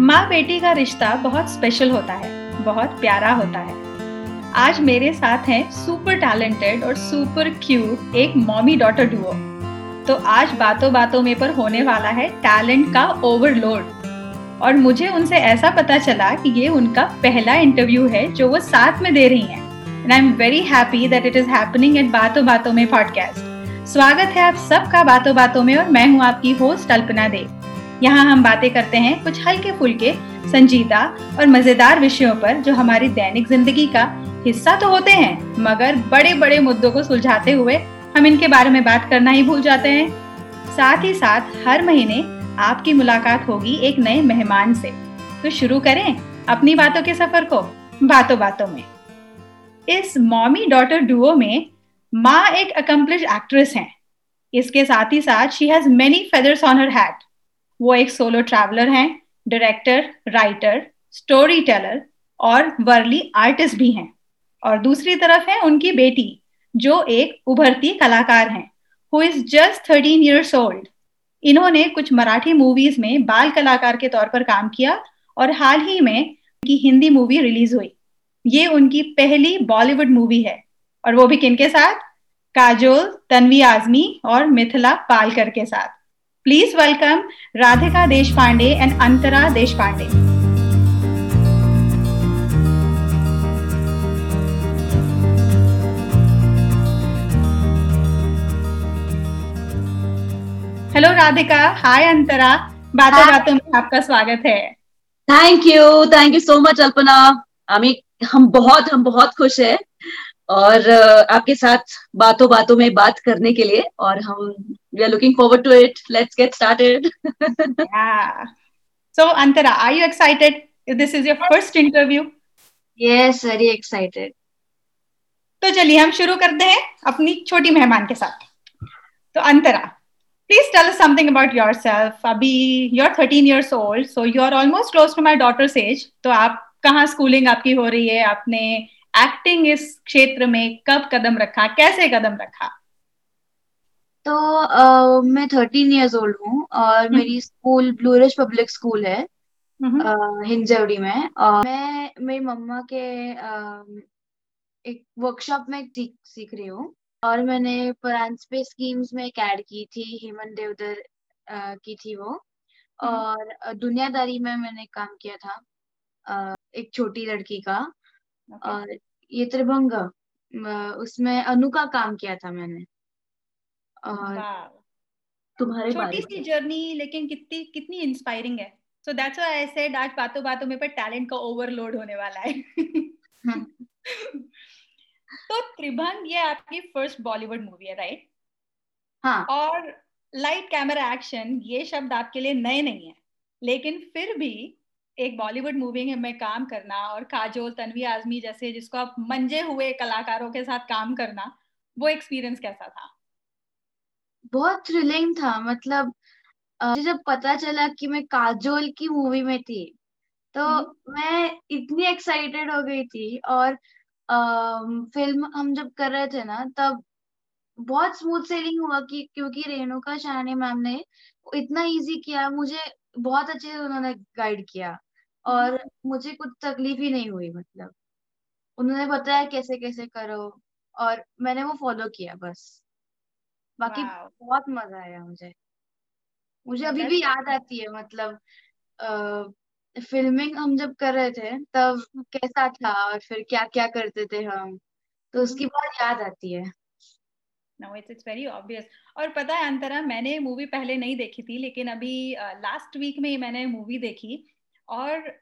माँ बेटी का रिश्ता बहुत स्पेशल होता है, बहुत प्यारा होता है। आज मेरे साथ हैं सुपर टैलेंटेड और सुपर क्यूट एक मॉमी डॉटर डुओ तो आज बातों बातों में पर होने वाला है टैलेंट का ओवरलोड और मुझे उनसे ऐसा पता चला कि ये उनका पहला इंटरव्यू है जो वो साथ में दे रही हैं। And I am very happy that it is happening at बातों बातों में पॉडकास्ट स्वागत है आप सबका बातों बातों में और मैं हूँ आपकी होस्ट अल्पना देव। यहाँ हम बातें करते हैं कुछ हल्के फुल्के, संजीदा और मज़ेदार विषयों पर जो हमारी दैनिक ज़िंदगी का हिस्सा तो होते हैं, मगर बड़े बड़े मुद्दों को सुलझाते हुए हम इनके बारे में बात करना ही भूल जाते हैं। साथ ही साथ, हर महीने आपकी मुलाकात होगी एक नए मेहमान से। तो शुरू करें अपनी बातों के सफ़र को बातों बातों में। इस मॉमी डॉटर डुओ में माँ एक अकम्पलिश एक्ट्रेस हैं। इसके साथ ही साथ she has many feathers on her hat वो एक सोलो ट्रैवलर हैं डायरेक्टर राइटर स्टोरी टेलर और वर्ली आर्टिस्ट भी हैं। और दूसरी तरफ़ है उनकी बेटी, जो एक उभरती कलाकार हैं who is just thirteen years old इन्होंने कुछ मराठी मूवीज़ में बाल कलाकार के तौर पर काम किया और हाल ही में उनकी हिंदी मूवी रिलीज़ हुई। ये उनकी पहली बॉलीवुड मूवी है और वो भी किनके साथ? काजोल, तनवी आजमी और मिथिला पालकर के साथ। Please welcome Radhika Deshpande and Antara Deshpande. Hello Radhika hi Antara बातों बातों में आपका स्वागत है thank you thank you so much Alpana हमें हम बहुत हम बहुत खुश है और आपके साथ बातों बातों में बात करने के लिए और हम we are looking forward to it let's get started so Antara are you excited this is your first interview yes very excited तो चलिए हम शुरू करते हैं अपनी छोटी मेहमान के साथ. तो Antara please tell us something about yourself. अभी you're 13 years old so you're almost close to my daughter's age. तो आप कहाँ स्कूलिंग आपकी हो रही है? आपने एक्टिंग इस क्षेत्र में कब कदम रखा? कैसे कदम रखा? तो uh, मैं थर्टीन ईयर्स ओल्ड हूँ और हम्म। मेरी स्कूल ब्लूरिश पब्लिक स्कूल है हिंजवड़ी में। और मैं मेरी मम्मा के uh, एक वर्कशॉप में सीख सीख रही हूँ और मैंने प्रांत पे स्कीम्स में एक ऐड की थी हेमंत देवदर uh, की थी वो। हम्म। और दुनियादारी में मैंने काम किया था एक छोटी लड़की का। और ये त्रिभंग उसमें अनु का काम किया था मैंने। और तुम्हारे छोटी सी जर्नी लेकिन कितनी कितनी इंस्पायरिंग है। So that's why I said आज बातों बातों में पर टैलेंट का ओवरलोड होने वाला है। हाँ। तो त्रिभंग ये आपकी फ़र्स्ट बॉलीवुड मूवी है राइट हाँ। और लाइट कैमरा एक्शन ये शब्द आपके लिए नए नहीं है। लेकिन फिर भी एक बॉलीवुड मूवी में काम करना और काजोल तनवी आजमी जैसे जिसको आप मंजे हुए कलाकारों के साथ काम करना वो एक्सपीरियंस कैसा था बहुत थ्रिलिंग था मतलब जब पता चला कि मैं काजोल की मूवी में थी तो हम्म। मैं इतनी एक्साइटेड हो गई थी और आ, फ़िल्म हम जब कर रहे थे ना तब बहुत स्मूथ सेलिंग हुआ कि क्योंकि रेणुका शाहनी मैम ने इतना इजी किया मुझे बहुत अच्छे से उन्होंने गाइड किया और मुझे कुछ तकलीफ़ ही नहीं हुई मतलब। उन्होंने बताया कैसे कैसे करो और मैंने वो फॉलो किया बस। बाकी बहुत मज़ा आया मुझे। मुझे अभी भी याद आती है मतलब आ, फिल्मिंग हम जब कर रहे थे तब कैसा था और फिर क्या क्या करते थे हम तो उसकी हम्म। बहुत याद आती है। No it's it's very obvious और पता है अंतरा मैंने मूवी पहले नहीं देखी थी लेकिन अभी लास्ट uh, वीक में ही मैंने मूवी देखी। और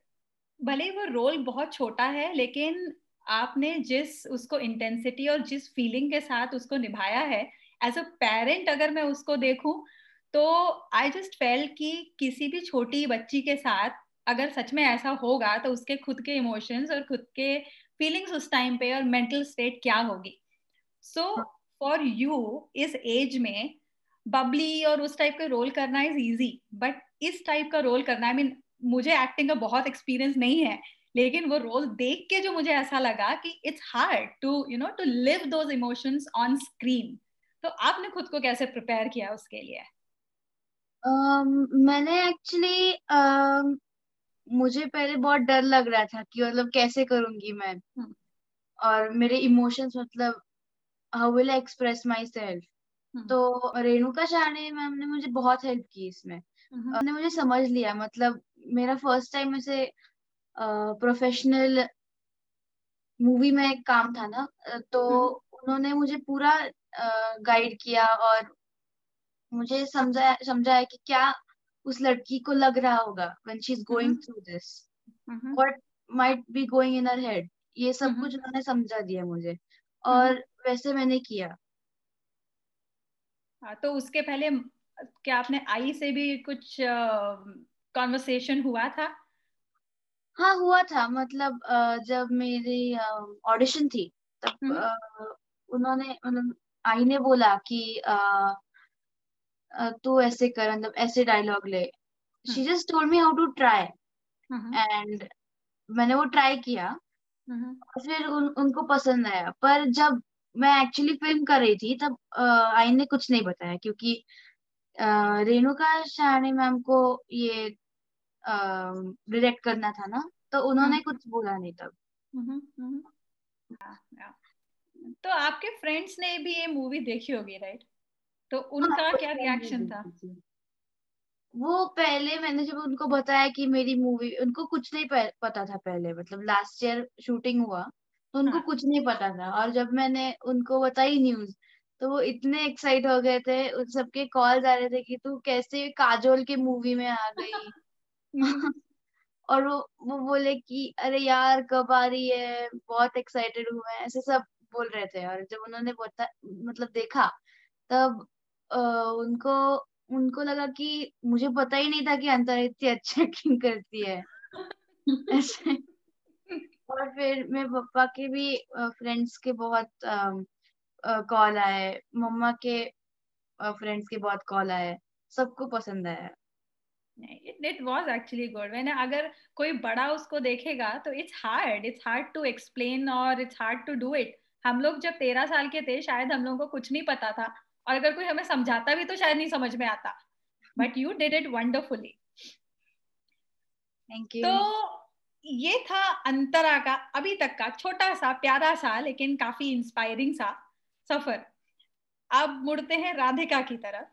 भले वो रोल बहुत छोटा है लेकिन आपने जिस उसको इंटेंसिटी और जिस फीलिंग के साथ उसको निभाया है एज अ पेरेंट अगर मैं उसको देखूँ तो आई जस्ट फेल कि किसी भी छोटी बच्ची के साथ अगर सच में ऐसा होगा तो उसके खुद के इमोशंस और खुद के फीलिंग्स उस टाइम पे और मेंटल स्टेट क्या होगी? सो फॉर यू इस एज में बबली और उस टाइप के रोल करना इज़ इजी बट इस टाइप का रोल करना आई I मीन mean, मुझे एक्टिंग का बहुत एक्सपीरियंस नहीं है लेकिन वो रोल देख के जो मुझे ऐसा लगा कि it's hard to you know to live those emotions on screen तो आपने खुद को कैसे प्रिपेयर किया उसके लिए? Um, मैंने एक्चुअली um, मुझे पहले बहुत डर लग रहा था कि मतलब कैसे करूँगी मैं? हम्म। और मेरे इमोशंस मतलब how will I express myself तो रेणुका शाहने मैम ने मुझे बहुत हेल्प की इसमें। उन्होंने मुझे समझ लिया मतलब मेरा फ़र्स्ट टाइम ऐसे प्रोफेशनल मूवी में काम था ना तो उन्होंने मुझे पूरा गाइड किया और मुझे समझा समझाया कि क्या उस लड़की को लग रहा होगा when she is going through this what might be going in her head ये सब कुछ उन्होंने समझा दिया मुझे और वैसे मैंने किया। हाँ तो उसके पहले क्या आपने आई से भी कुछ कॉन्वर्सेशन हुआ था? हाँ हुआ था। मतलब जब मेरी ऑडिशन थी तब उन्होंने आई ने बोला कि तू ऐसे कर मतलब ऐसे डायलॉग ले। She just told me how to try and मैंने वो ट्राई किया। और फिर उन, उनको पसंद आया। पर जब मैं एक्चुअली फ़िल्म कर रही थी तब आई ने कुछ नहीं बताया। क्योंकि रेणुका शाहनी मैम को ये डायरेक्ट करना था ना? तो उन्होंने हम्म। कुछ बोला नहीं तब। हम्म, हम्म, तो आपके फ्रेंड्स ने भी ये मूवी देखी होगी राइट तो उनका हाँ, क्या रिएक्शन था? वो पहले मैंने जब उनको बताया कि मेरी मूवी उनको कुछ नहीं पता था पहले मतलब लास्ट ईयर शूटिंग हुआ तो उनको हाँ. कुछ नहीं पता था। और जब मैंने उनको बताई न्यूज़ तो वो इतने एक्साइट हो गए थे उन सबके कॉल आ रहे थे कि तू कैसे काजोल के मूवी में आ गई? और वो वो बोले कि अरे यार कब आ रही है? बहुत एक्साइटेड हूँ मैं। ऐसे सब बोल रहे थे। और जब उन्होंने बता मतलब देखा तब आ, उनको उनको लगा कि मुझे पता ही नहीं था कि अंतर इतनी अच्छी एक्टिंग करती है। ऐसे। और फिर मेरे पापा के भी फ्रेंड्स के बहुत कॉल आए। मम्मा के फ्रेंड्स के बहुत कॉल आए। सबको पसंद आया। इट वॉज़ एक्चुअली गुड मैंने अगर कोई बड़ा उसको देखेगा तो it's hard it's hard to explain और it's hard to do it हम लोग जब तेरह साल के थे शायद हम लोगों को कुछ नहीं पता था। और अगर कोई हमें समझाता भी तो शायद नहीं समझ में आता। But you did it wonderfully thank you तो ये था अंतरा का अभी तक का छोटा सा प्यारा सा लेकिन काफ़ी इंस्पायरिंग सा। सफ़र। अब मुड़ते हैं राधिका की तरफ़।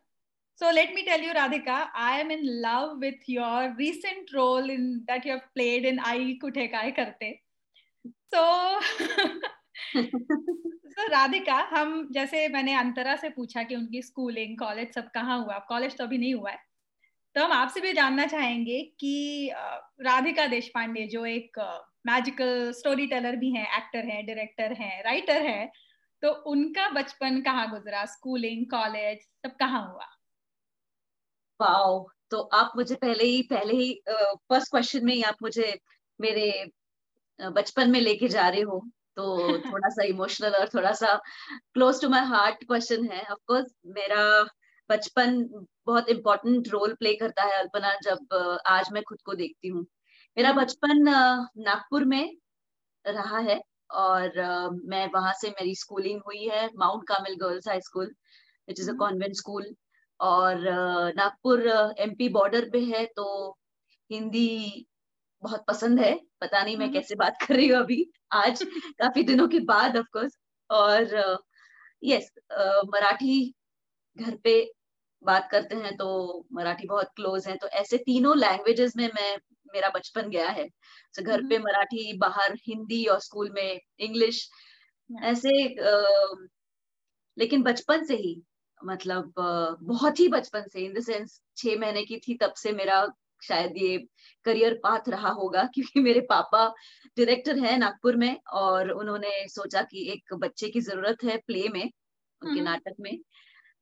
So let me tell you, Radhika, I am in love with your recent role in that you have played in I Kuthe Kai Karte. So, so Radhika हम जैसे मैंने अंतरा से पूछा कि उनकी स्कूलिंग कॉलेज सब कहाँ हुआ कॉलेज तो अभी नहीं हुआ है। तो हम आपसे भी जानना चाहेंगे कि राधिका देश पांडे जो एक मैजिकल स्टोरी टेलर भी हैं एक्टर हैं डायरेक्टर हैं राइटर हैं तो उनका बचपन कहाँ गुजरा? स्कूलिंग कॉलेज सब कहाँ हुआ? वाओ तो आप मुझे पहले ही पहले ही फ़र्स्ट क्वेश्चन में ही आप मुझे मेरे बचपन में लेके जा रहे हो तो थोड़ा सा इमोशनल और थोड़ा सा close to my heart question है। ऑफ़ कोर्स मेरा बचपन बहुत इम्पोर्टेंट रोल प्ले करता है अल्पना जब आज मैं खुद को देखती हूँ। मेरा हम्म। बचपन नागपुर में रहा है। और मैं वहाँ से मेरी स्कूलिंग हुई है Mount Carmel girls high school which is a convent school और नागपुर एमपी बॉर्डर पे है तो हिंदी बहुत पसंद है। पता नहीं मैं हम्म। कैसे बात कर रही हूँ अभी आज काफ़ी दिनों के बाद ऑफ़ कोर्स और यस मराठी घर पे बात करते हैं तो मराठी बहुत क्लोज है। तो ऐसे तीनों लैंग्वेजेस में मैं मेरा बचपन गया है। तो घर पे हम्म। मराठी बाहर हिंदी और स्कूल में इंग्लिश ऐसे लेकिन बचपन से ही मतलब बहुत ही बचपन से इन द सेंस छह महीने की थी तब से मेरा शायद ये करियर पाथ रहा होगा क्योंकि मेरे पापा डायरेक्टर हैं नागपुर में और उन्होंने सोचा कि एक बच्चे की ज़रूरत है प्ले में उनके नाटक में।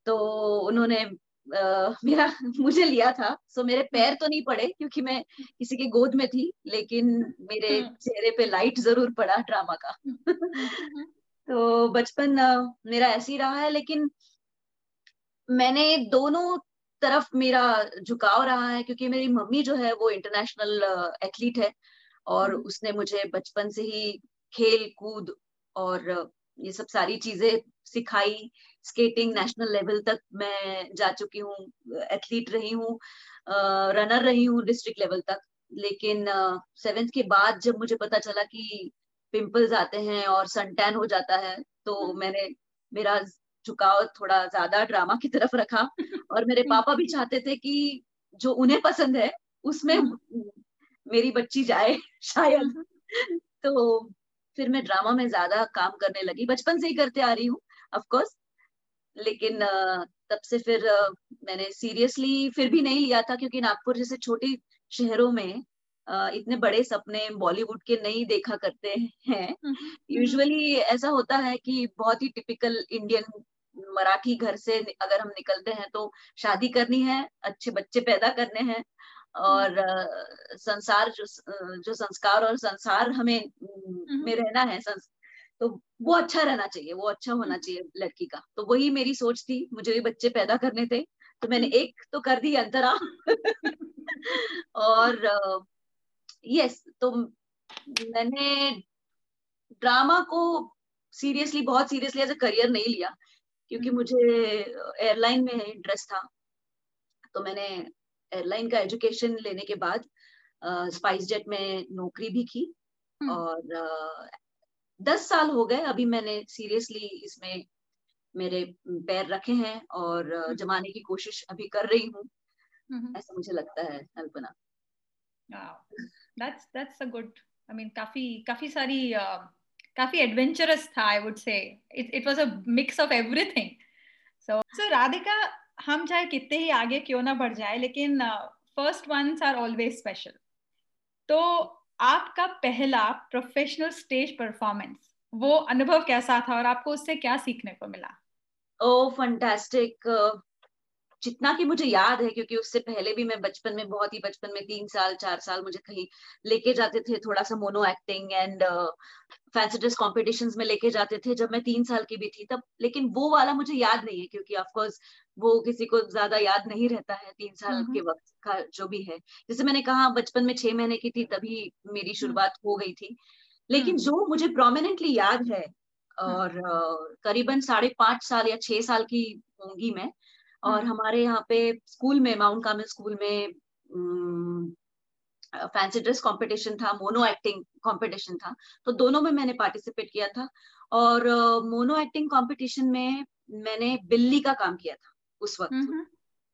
तो उन्होंने Uh, मेरा मुझे लिया था सो मेरे पैर तो नहीं पड़े क्योंकि मैं किसी के गोद में थी लेकिन मेरे चेहरे पे लाइट ज़रूर पड़ा ड्रामा का। तो बचपन मेरा ऐसे ही रहा है लेकिन मैंने दोनों तरफ़ मेरा झुकाव रहा है क्योंकि मेरी मम्मी जो है वो इंटरनेशनल एथलीट है और हम्म। उसने मुझे बचपन से ही खेल कूद और ये सब सारी चीज़ें सिखाई। स्केटिंग नेशनल लेवल तक मैं जा चुकी हूँ एथलीट रही हूँ रनर रही हूँ डिस्ट्रिक्ट लेवल तक। लेकिन सेवेंथ के बाद जब मुझे पता चला कि पिंपल्स आते हैं और सन टैन हो जाता है तो हम्म। मैंने मेरा झुकाव थोड़ा ज़्यादा ड्रामा की तरफ़ रखा और मेरे पापा भी चाहते थे कि जो उन्हें पसंद है उसमें हम्म। मेरी बच्ची जाए शायद। तो फिर मैं ड्रामा में ज़्यादा काम करने लगी। बचपन से ही करते आ रही हूँ ऑफकोर्स लेकिन तब से फिर मैंने सीरियसली फिर भी नहीं लिया था क्योंकि नागपुर जैसे छोटी शहरों में इतने बड़े सपने बॉलीवुड के नहीं देखा करते हैं यूजुअली हम्म, हम्म। ऐसा होता है कि बहुत ही टिपिकल इंडियन मराठी घर से अगर हम निकलते हैं तो शादी करनी है अच्छे बच्चे पैदा करने हैं और हम्म। संसार जो जो संस्कार और संसार हमें में रहना है तो वो अच्छा रहना चाहिए वो अच्छा होना चाहिए लड़की का। तो वही मेरी सोच थी मुझे भी बच्चे पैदा करने थे तो मैंने एक तो कर दी अंतरा। और यस तो मैंने ड्रामा को सीरियसली बहुत सीरियसली एज अ करियर नहीं लिया क्योंकि हम्म। मुझे एयरलाइन में इंटरेस्ट था। तो मैंने एयरलाइन का एजुकेशन लेने के बाद स्पाइस जेट में नौकरी भी की हम्म। और दस साल हो गए अभी मैंने सीरियसली इसमें मेरे पैर रखे हैं और हम्म। जमाने की कोशिश अभी कर रही हूँ। ऐसा मुझे लगता है Alpana. That's that's a good i mean काफ़ी काफ़ी सारी uh, काफ़ी एडवेंचरस था I would say it it was a mix of everything so so Radhika हम चाहे कितने ही आगे क्यों ना बढ़ जाए लेकिन first ones are always special तो आपका पहला प्रोफेशनल स्टेज परफॉर्मेंस वो अनुभव कैसा था और आपको उससे क्या सीखने को मिला? ओ oh, फंटास्टिक जितना कि मुझे याद है क्योंकि उससे पहले भी मैं बचपन में बहुत ही बचपन में तीन साल चार साल मुझे कहीं लेके जाते थे थोड़ा सा mono acting and fancy dress competition में लेके जाते थे जब मैं तीन साल की भी थी तब लेकिन वो वाला मुझे याद नहीं है क्योंकि ऑफकोर्स वो किसी को ज़्यादा याद नहीं रहता है तीन साल के वक्त का जो भी है। जैसे मैंने कहा बचपन में छह महीने की थी तभी मेरी शुरुआत हो गई थी। लेकिन जो मुझे प्रोमिनेंटली याद है और करीबन साढ़े पाँच साल या छह साल की होंगी मैं और हमारे यहाँ पे स्कूल में माउंट कामिल स्कूल में फैंसी ड्रेस कंपटीशन था मोनो एक्टिंग कंपटीशन था तो दोनों में मैंने पार्टिसिपेट किया था। और मोनो एक्टिंग कंपटीशन में मैंने बिल्ली का काम किया था उस वक्त।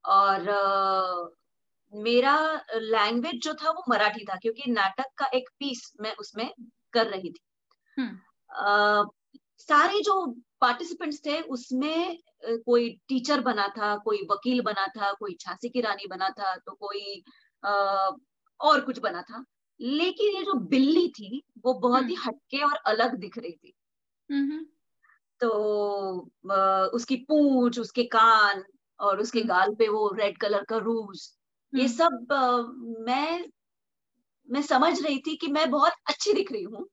और uh, मेरा लैंग्वेज जो था वो मराठी था क्योंकि नाटक का एक पीस मैं उसमें कर रही थी। uh, सारे जो पार्टिसिपेंट्स थे उसमें कोई टीचर बना था कोई वकील बना था कोई झांसी की रानी बना था तो कोई आ, और कुछ बना था लेकिन ये जो बिल्ली थी वो बहुत ही हम्म। हटके और अलग दिख रही थी तो आ, उसकी पूंछ उसके कान और उसके हम्म। गाल पे वो रेड कलर का रूज ये हम्म। सब आ, मैं मैं समझ रही थी कि मैं बहुत अच्छी दिख रही हूँ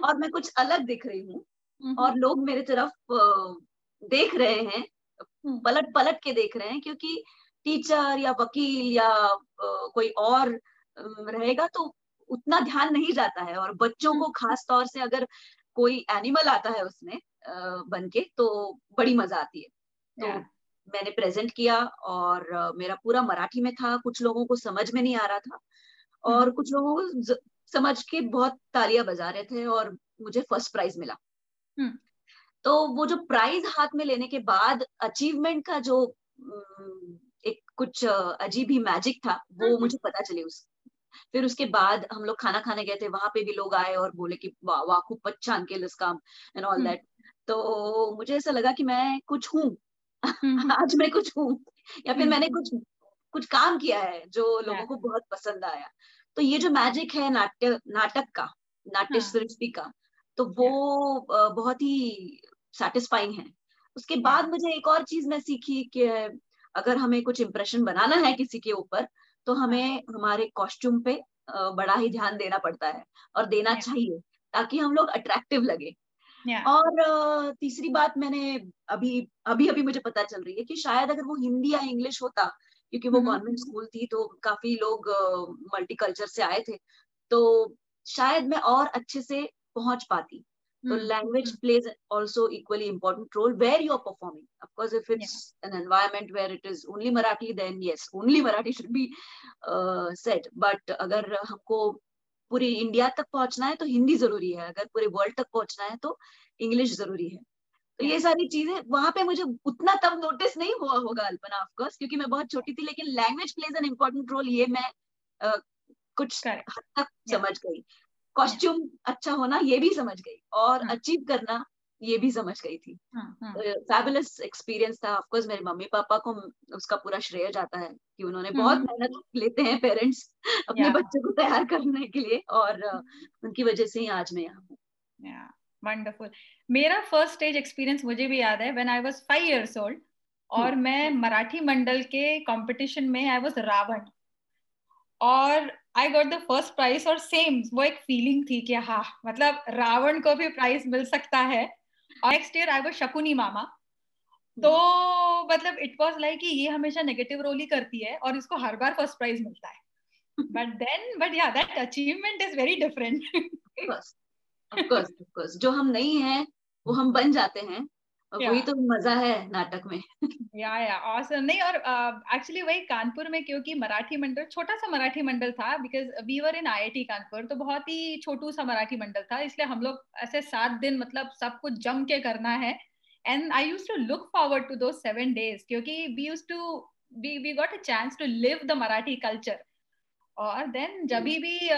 और मैं कुछ अलग दिख रही हूँ और लोग मेरे तरफ़ देख रहे हैं हम्म। पलट पलट के देख रहे हैं क्योंकि टीचर या वकील या कोई और रहेगा तो उतना ध्यान नहीं जाता है और बच्चों को हम्म। खास तौर से अगर कोई एनिमल आता है उसमें बन के तो बड़ी मज़ा आती है तो मैंने प्रेजेंट किया और मेरा पूरा मराठी में था कुछ लोगों को समझ में नहीं आ रहा था और हम्म। कुछ लोगों को समझ के बहुत तालियाँ बजा रहे थे और मुझे फ़र्स्ट प्राइज मिला तो वो जो प्राइज हाथ में लेने के बाद अचीवमेंट का जो एक कुछ अजीब ही मैजिक था वो हम्म, हम्म। मुझे पता चले उस फिर उसके बाद हम लोग खाना खाने गए थे वहाँ पे भी लोग आए और बोले कि वाह वाह खूब अच्छा अंकिल इस काम एंड ऑल दैट तो मुझे ऐसा लगा कि मैं कुछ हूँ। हम्म, आज मैं कुछ हूँ या फिर मैंने कुछ कुछ काम किया है जो लोगों को बहुत पसंद आया। तो ये जो मैजिक है नाट्य नाटक का नाट्य हाँ। सृष्टि का तो वो बहुत ही सेटिस्फाइंग है। उसके बाद मुझे एक और चीज़ मैं सीखी कि अगर हमें कुछ इम्प्रेशन बनाना है किसी के ऊपर तो हाँ। हमें हमारे कॉस्ट्यूम पे बड़ा ही ध्यान देना पड़ता है और देना चाहिए ताकि हम लोग अट्रैक्टिव लगे। और तीसरी बात मैंने अभी अभी अभी मुझे पता चल रही है कि शायद अगर वो हिंदी या इंग्लिश होता क्योंकि वो कॉन्वेंट mm-hmm. स्कूल थी तो काफ़ी लोग मल्टी कल्चर से आए थे तो शायद मैं और अच्छे से पहुँच पाती। तो language plays also equally important role where you performing of course if it's an environment where it is only Marathi then yes only Marathi should be set but अगर हमको पूरी इंडिया तक पहुँचना है तो हिंदी ज़रूरी है। अगर पूरे वर्ल्ड तक पहुँचना है तो इंग्लिश ज़रूरी है। तो ये सारी चीज़ें वहाँ पे मुझे उतना तब नोटिस नहीं हुआ होगा अल्पना ऑफकोर्स क्योंकि मैं बहुत छोटी थी लेकिन language plays an important role ये मैं uh, कुछ हद तक समझ गई। कॉस्ट्यूम अच्छा होना ये भी समझ गई और अचीव हाँ। करना ये भी समझ गई थी फैबुलस हाँ, एक्सपीरियंस हाँ। था ऑफकोर्स मेरे मम्मी पापा को उसका पूरा श्रेय जाता है कि उन्होंने बहुत। मेहनत लेते हैं पेरेंट्स अपने बच्चे को तैयार करने के लिए और उनकी वजह से ही आज मैं यहाँ हूँ वंडरफुल मेरा फ़र्स्ट स्टेज एक्सपीरियंस मुझे भी याद है when I was five years old और hmm. मैं मराठी मंडल के कंपटीशन में आई वाज रावण और I got the first prize और सेम वो एक फीलिंग थी कि हाँ मतलब रावण को भी प्राइज मिल सकता है। और नेक्स्ट ईयर आई वो शकुनी मामा। तो मतलब इट वॉज़ लाइक ये हमेशा नेगेटिव रोल ही करती है और इसको हर बार फ़र्स्ट प्राइज मिलता है। But then but yeah that achievement is very different जो हम नहीं है, वो हम बन जाते हैं। वही तो मज़ा है नाटक में। या या ऑसम नहीं और एक्चुअली uh, वही कानपुर में क्योंकि मराठी मंडल छोटा सा मराठी मंडल था because we were in IIT Kanpur तो बहुत ही छोटू सा मराठी मंडल था इसलिए हम लोग ऐसे सात दिन मतलब सब कुछ जम के करना है। And I use to look forward to those seven days क्योंकि we use to we we got a chance to live the Marathi culture और देन जब hmm. भी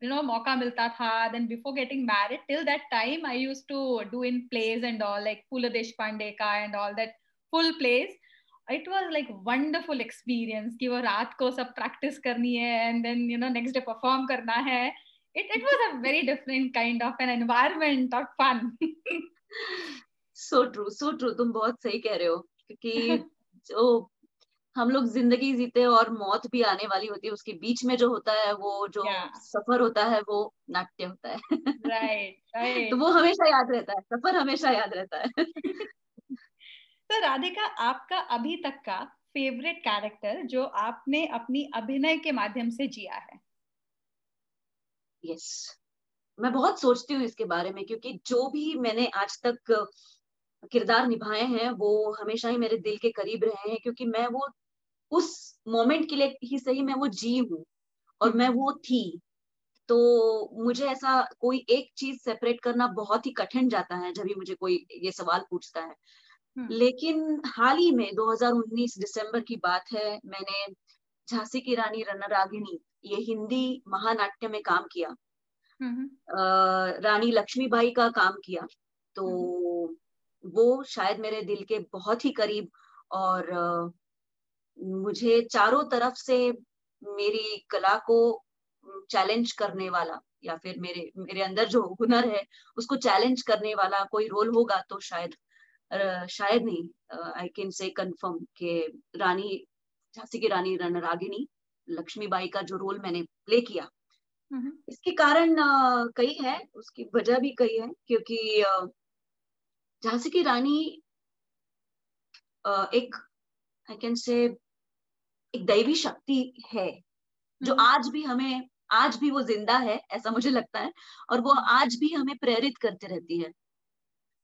you know mauka milta tha then before getting married till that time i used to do in plays and all like Phula Deshpande ka and all that full plays it was like wonderful experience कि वो रात को सब practice करनी है and then you know next day perform करना है it it was a very different kind of an environment of fun so true so true तुम बहुत सही कह रहे हो क्योंकि जो हम लोग ज़िंदगी जीते और मौत भी आने वाली होती है उसके बीच में जो होता है वो जो yeah. सफ़र होता है वो नाट्य होता है right, right. तो वो हमेशा याद रहता है सफ़र हमेशा याद रहता है तो राधिका आपका अभी तक का फेवरेट कैरेक्टर जो आपने अपनी अभिनय के माध्यम से जिया है यस yes. मैं बहुत सोचती हूँ इसके बारे में क्योंकि जो भी मैंने आज तक किरदार निभाए हैं वो हमेशा ही मेरे दिल के करीब रहे हैं क्योंकि मैं वो उस मोमेंट के लिए ही सही मैं वो जी हूँ और मैं वो थी। तो मुझे ऐसा कोई एक चीज़ सेपरेट करना बहुत ही कठिन जाता है जब भी मुझे कोई ये सवाल पूछता है। हम्म। लेकिन हाल ही में 2019 दिसंबर की बात है मैंने झांसी की रानी रणरागिनी ये हिंदी महानाट्य में काम किया। आ, रानी लक्ष्मीबाई का काम किया। तो वो शायद मेरे दिल के बहुत ही करीब और मुझे चारों तरफ़ से मेरी कला को चैलेंज करने वाला या फिर मेरे मेरे अंदर जो हुनर है उसको चैलेंज करने वाला कोई रोल होगा तो शायद शायद नहीं। आई कैन से कंफर्म के रानी झांसी की रानी रणरागिनी लक्ष्मीबाई का जो रोल मैंने प्ले किया। इसके कारण कई है उसकी वजह भी कई है क्योंकि झांसी की रानी एक आई कैन से एक दैवी शक्ति है जो हम्म। आज भी हमें आज भी वो ज़िंदा है ऐसा मुझे लगता है और वो आज भी हमें प्रेरित करते रहती है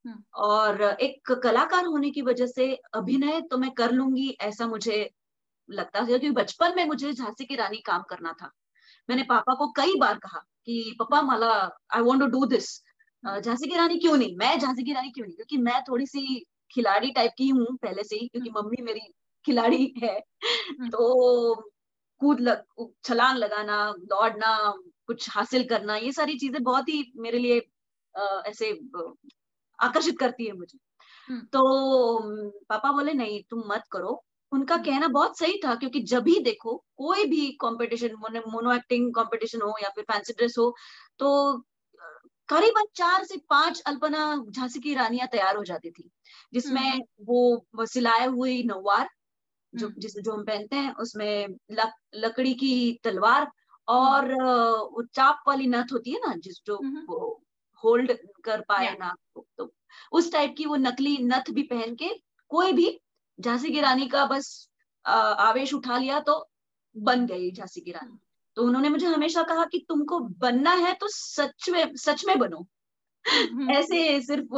हम्म। और एक कलाकार होने की वजह से अभिनय तो मैं कर लूँगी ऐसा मुझे लगता है क्योंकि बचपन में मुझे झांसी की रानी काम करना था मैंने पापा को कई बार कहा कि पापा मला I want to do this Jhansi की रानी क्यों नहीं मैं झांसी की रानी क्यों नहीं क्योंकि मैं थोड़ी सी खिलाड़ी टाइप की हूँ पहले से ही क्योंकि हम्म। मम्मी मेरी खिलाड़ी है हम्म। तो कूद लग छलांग लगाना दौड़ना कुछ हासिल करना ये सारी चीज़ें बहुत ही मेरे लिए आ, ऐसे आकर्षित करती है मुझे हम्म। तो पापा बोले नहीं तुम मत करो उनका हम्म। कहना बहुत सही था क्योंकि जब भी देखो कोई भी कंपटीशन मोनो एक्टिंग कंपटीशन हो या फिर फैंसी ड्रेस हो तो करीबन चार से पाँच अल्पना झांसी की रानियाँ तैयार हो जाती थी जिसमें वो सिलाए हुई नवार जो हम्म। जिस जो हम पहनते हैं उसमें लक, लकड़ी की तलवार और हम्म। वो चाप वाली नथ होती है ना जिस जो हम्म। होल्ड कर पाए ना तो, तो उस टाइप की वो नकली नथ भी पहन के कोई भी झांसी की रानी का बस आवेश उठा लिया तो बन गई झांसी की रानी तो उन्होंने मुझे हमेशा कहा कि तुमको बनना है तो सच में सच में बनो हम्म। ऐसे सिर्फ़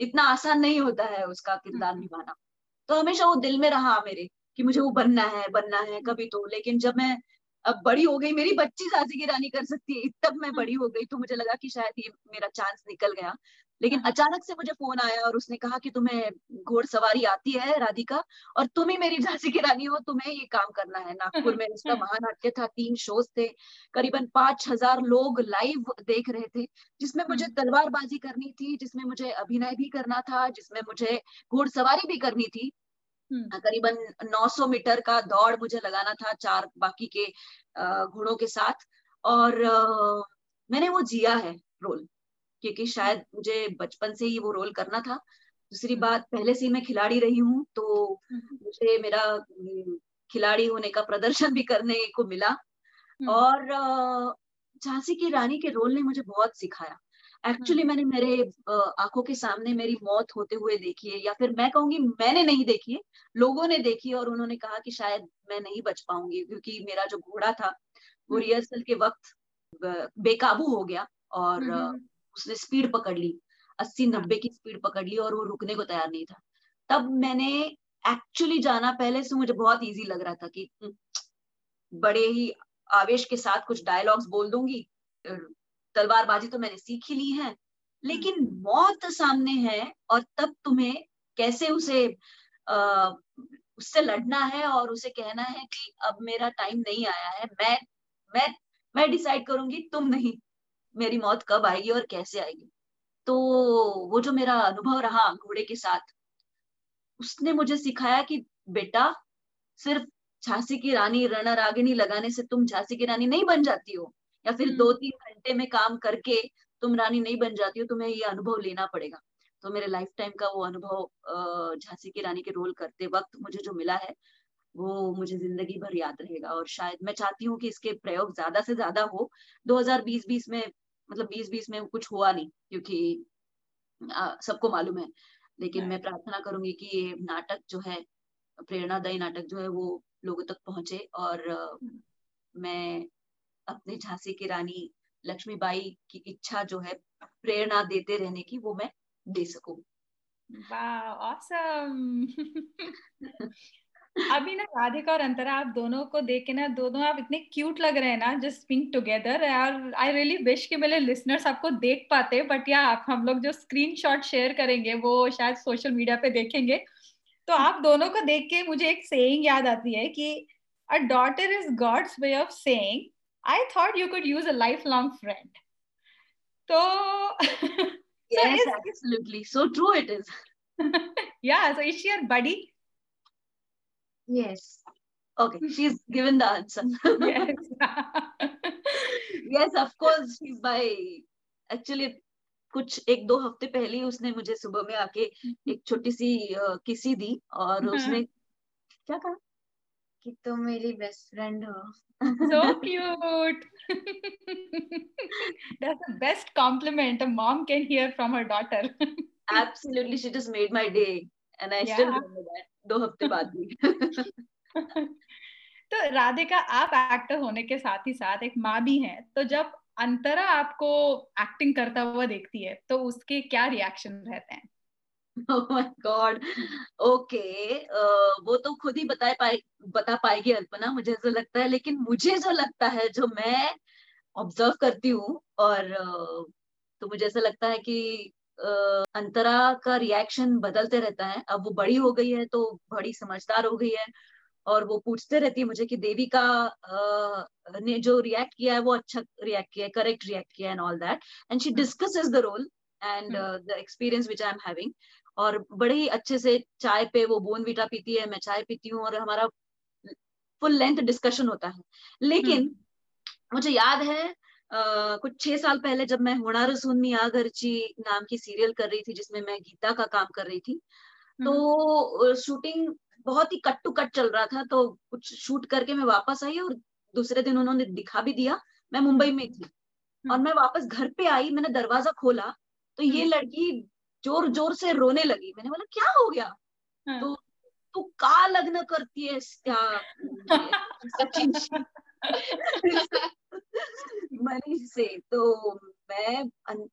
इतना आसान नहीं होता है उसका किरदार हम्म। निभाना तो हमेशा वो दिल में रहा मेरे कि मुझे वो बनना है बनना है कभी तो। लेकिन जब मैं अब बड़ी हो गई मेरी बच्ची झांसी की रानी कर सकती है। तब मैं बड़ी हो गई तो मुझे लगा कि शायद ये मेरा चांस निकल गया। लेकिन हाँ। अचानक से मुझे फ़ोन आया और उसने कहा कि तुम्हें घोड़सवारी आती है राधिका और तुम ही मेरी झांसी की रानी हो तुम्हें ये काम करना है। नागपुर में उसका महानाट्य था तीन शोज़ थे। करीबन पाँच हज़ार लोग लाइव देख रहे थे जिसमें मुझे। तलवारबाजी करनी थी जिसमें मुझे अभिनय भी करना था जिसमें मुझे घोड़सवारी भी करनी थी। करीबन 900 मीटर का दौड़ मुझे लगाना था चार बाकी के घोड़ों के साथ और मैंने वो जिया है रोल क्योंकि शायद मुझे बचपन से ही वो रोल करना था। दूसरी हम्म। बात पहले से ही मैं खिलाड़ी रही हूँ तो हम्म। मुझे मेरा खिलाड़ी होने का प्रदर्शन भी करने को मिला और झांसी की रानी के रोल ने मुझे बहुत सिखाया। एक्चुअली मैंने मेरे आँखों के सामने मेरी मौत होते हुए देखी है या फिर मैं कहूँगी मैंने नहीं देखी है लोगों ने देखी और उन्होंने कहा कि शायद मैं नहीं बच पाऊँगी क्योंकि मेरा जो घोड़ा था वो रिहर्सल के वक्त बेकाबू हो गया और उसने स्पीड पकड़ ली अस्सी नब्बे की स्पीड पकड़ ली और वो रुकने को तैयार नहीं था। तब मैंने एक्चुअली जाना पहले से मुझे बहुत इजी लग रहा था कि बड़े ही आवेश के साथ कुछ डायलॉग्स बोल दूँगी तलवारबाजी तो मैंने सीख ही ली है लेकिन हम्म। मौत सामने है और तब तुम्हें कैसे उसे आ, उससे लड़ना है और उसे कहना है कि अब मेरा टाइम नहीं आया है मैं मैं मैं डिसाइड करूँगी तुम नहीं मेरी मौत कब आएगी और कैसे आएगी तो वो जो मेरा अनुभव रहा घोड़े के साथ उसने मुझे सिखाया कि बेटा सिर्फ़ झांसी की रानी रणरागिनी लगाने से तुम झांसी की रानी नहीं बन जाती हो या फिर दो हम्म। तीन घंटे में काम करके तुम रानी नहीं बन जाती हो तुम्हें ये अनुभव लेना पड़ेगा। तो मेरे लाइफ टाइम का वो अनुभव झांसी की रानी के रोल करते वक्त मुझे जो मिला है वो मुझे ज़िंदगी भर याद रहेगा। और शायद मैं चाहती हूँ कि इसके प्रयोग ज़्यादा से ज़्यादा हो। 2020-20 में मतलब 2020 में कुछ हुआ नहीं क्योंकि सबको मालूम है। लेकिन मैं प्रार्थना करूँगी कि ये नाटक जो है प्रेरणादायी नाटक जो है वो लोगों तक पहुँचे। और हम्म। मैं अपने झांसी की रानी लक्ष्मीबाई की इच्छा जो है, प्रेरणा देते रहने की वो मैं दे सकूँ। अभी ना राधिका और अंतरा, आप दोनों को देख के ना, दोनों आप इतने क्यूट लग रहे हैं ना जस्ट बिंग टुगेदर और आई रियली विश कि मेरे लिसनर्स आपको देख पाते बट या आप, हम लोग जो स्क्रीनशॉट शेयर करेंगे, वो शायद सोशल मीडिया पे देखेंगे। तो आप दोनों को देख के मुझे एक सेइंग याद आती है कि a daughter is God's way of saying I thought you could use a lifelong friend. So, yes, so absolutely. So true it is. yeah, so is she your buddy? Yes. Okay, she's given the answer. yes. yes, of course, she's my actually कुछ एक दो हफ्ते पहले ही उसने मुझे सुबह में आके एक छोटी सी किसी दी और उसने क्या कहा कि तुम मेरी बेस्ट फ्रेंड हो so cute. That's the best compliment a mom can hear from her daughter. Absolutely, she just made my day, and I yeah. still remember that. दो हफ़्ते बाद भी. तो राधिका आप एक्टर होने के साथ ही साथ एक माँ भी हैं तो जब अंतरा आपको एक्टिंग करता हुआ देखती है तो उसके क्या रिएक्शन रहते हैं गॉड ओके वो तो खुद ही बता पाए बता पाएगी अल्पना मुझे ऐसा लगता है लेकिन मुझे जो लगता है जो मैं ऑब्ज़र्व करती हूँ और uh, तो मुझे ऐसा लगता है कि uh, अंतरा का रिएक्शन बदलते रहता है। अब वो बड़ी हो गई है तो बड़ी समझदार हो गई है और वो पूछते रहती है मुझे कि देवी का uh, ने जो रिएक्ट किया है वो अच्छा रिएक्ट किया है करेक्ट रिएक्ट किया and all that and she discuss the role and the experience which I am having और बड़े ही अच्छे से चाय पे वो बोन वीटा पीती है मैं चाय पीती हूँ और हमारा फुल लेंथ डिस्कशन होता है। लेकिन हम्म। मुझे याद है Uh, कुछ छह साल पहले जब मैं होनार सुन्नी आगरची नाम की सीरियल कर रही थी जिसमें मैं गीता का काम कर रही थी तो शूटिंग बहुत ही कट टू कट चल रहा था तो कुछ शूट करके मैं वापस आई और दूसरे दिन उन्होंने दिखा भी दिया मैं मुंबई में थी। और मैं वापस घर पे आई मैंने दरवाज़ा खोला तो ये लड़की ज़ोर ज़ोर से रोने लगी। मैंने बोला क्या हो गया? हाँ. तो तू तो का लग्न करती है सचिन मनीष से। तो मैं अन...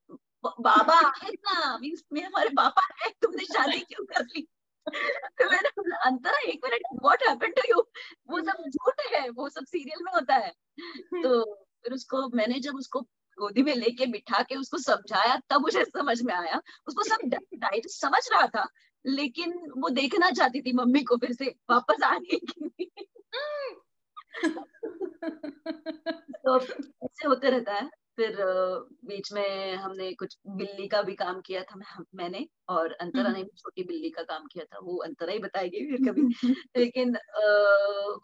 बाबा है ना मीन्स मेरे हमारे पापा है तुमने शादी क्यों कर ली? तो मैंने अंतरा एक minute what happened to you वो सब झूठ है वो सब सीरियल में होता है। तो फिर उसको मैंने जब उसको गोदी में लेके बिठा के उसको समझाया तब मुझे समझ में आया। उसको सब डाइट समझ रहा था लेकिन वो देखना चाहती थी मम्मी को फिर से वापस आने की तो ऐसे होते रहता है। फिर बीच में हमने कुछ बिल्ली का भी काम किया था मैं मैंने और अंतरा हम्म। ने भी छोटी बिल्ली का काम किया था वो अंतरा ही बताएगी फिर कभी लेकिन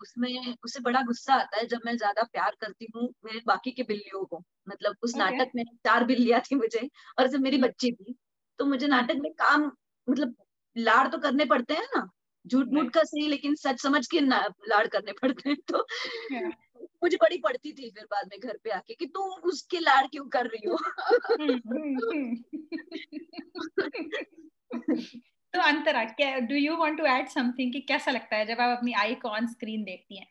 उसमें उससे बड़ा गुस्सा आता है जब मैं ज़्यादा प्यार करती हूँ मेरे बाकी के बिल्लियों को मतलब उस okay. नाटक में चार बिल्लियाँ थी मुझे और जब मेरी हम्म। बच्ची थी तो मुझे नाटक में काम मतलब लाड़ तो करने पड़ते हैं ना झूठ मूठ का सही लेकिन सच समझ के लाड़ करने पड़ते हैं तो मुझे बड़ी पड़ती थी फिर बाद में घर पे आके कि तुम उसके लाड़ क्यों कर रही हो? तो अंतरा क्या do you want to add something कि कैसा लगता है जब आप अपनी आई को ऑन स्क्रीन देखती हैं?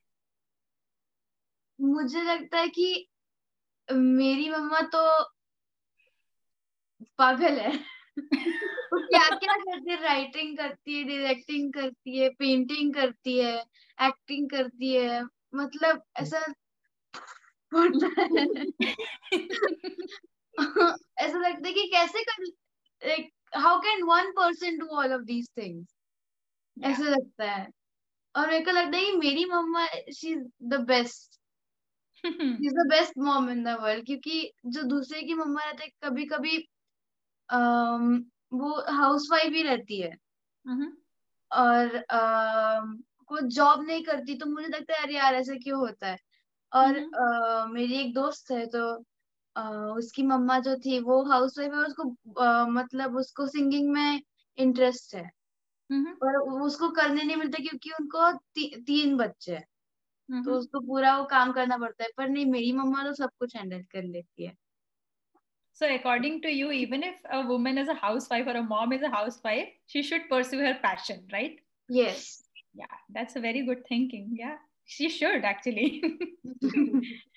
मुझे लगता है कि मेरी मम्मा तो पागल है। क्या क्या करती है राइटिंग करती है डायरेक्टिंग करती है पेंटिंग करती है एक्टिंग करती है। मतलब ऐसा ऐसा लगता है कि कैसे कर how can one person do all of these things ऐसा लगता है। और मेरे को लगता है कि मेरी मम्मा she is the best is the best mom in the world क्योंकि जो दूसरे की मम्मा रहते हैं कभी कभी um, वो हाउस वाइफ ही रहती है। mm-hmm. और uh, को जॉब नहीं करती तो मुझे लगता है अरे यार ऐसा क्यों होता है? और uh, मेरी एक दोस्त है तो uh, उसकी मम्मा जो थी वो हाउस वाइफ है उसको uh, मतलब उसको सिंगिंग में इंटरेस्ट है। पर उसको करने नहीं मिलता क्योंकि उनको ती, तीन बच्चे हैं। तो उसको पूरा वो काम करना पड़ता है पर नहीं मेरी मम्मा तो सब कुछ हैंडल कर लेती है। So according to you, even if a woman is a housewife or a mom is a housewife, she should pursue her passion, right? Yes. Yeah that's a very good thinking. Yeah she should actually.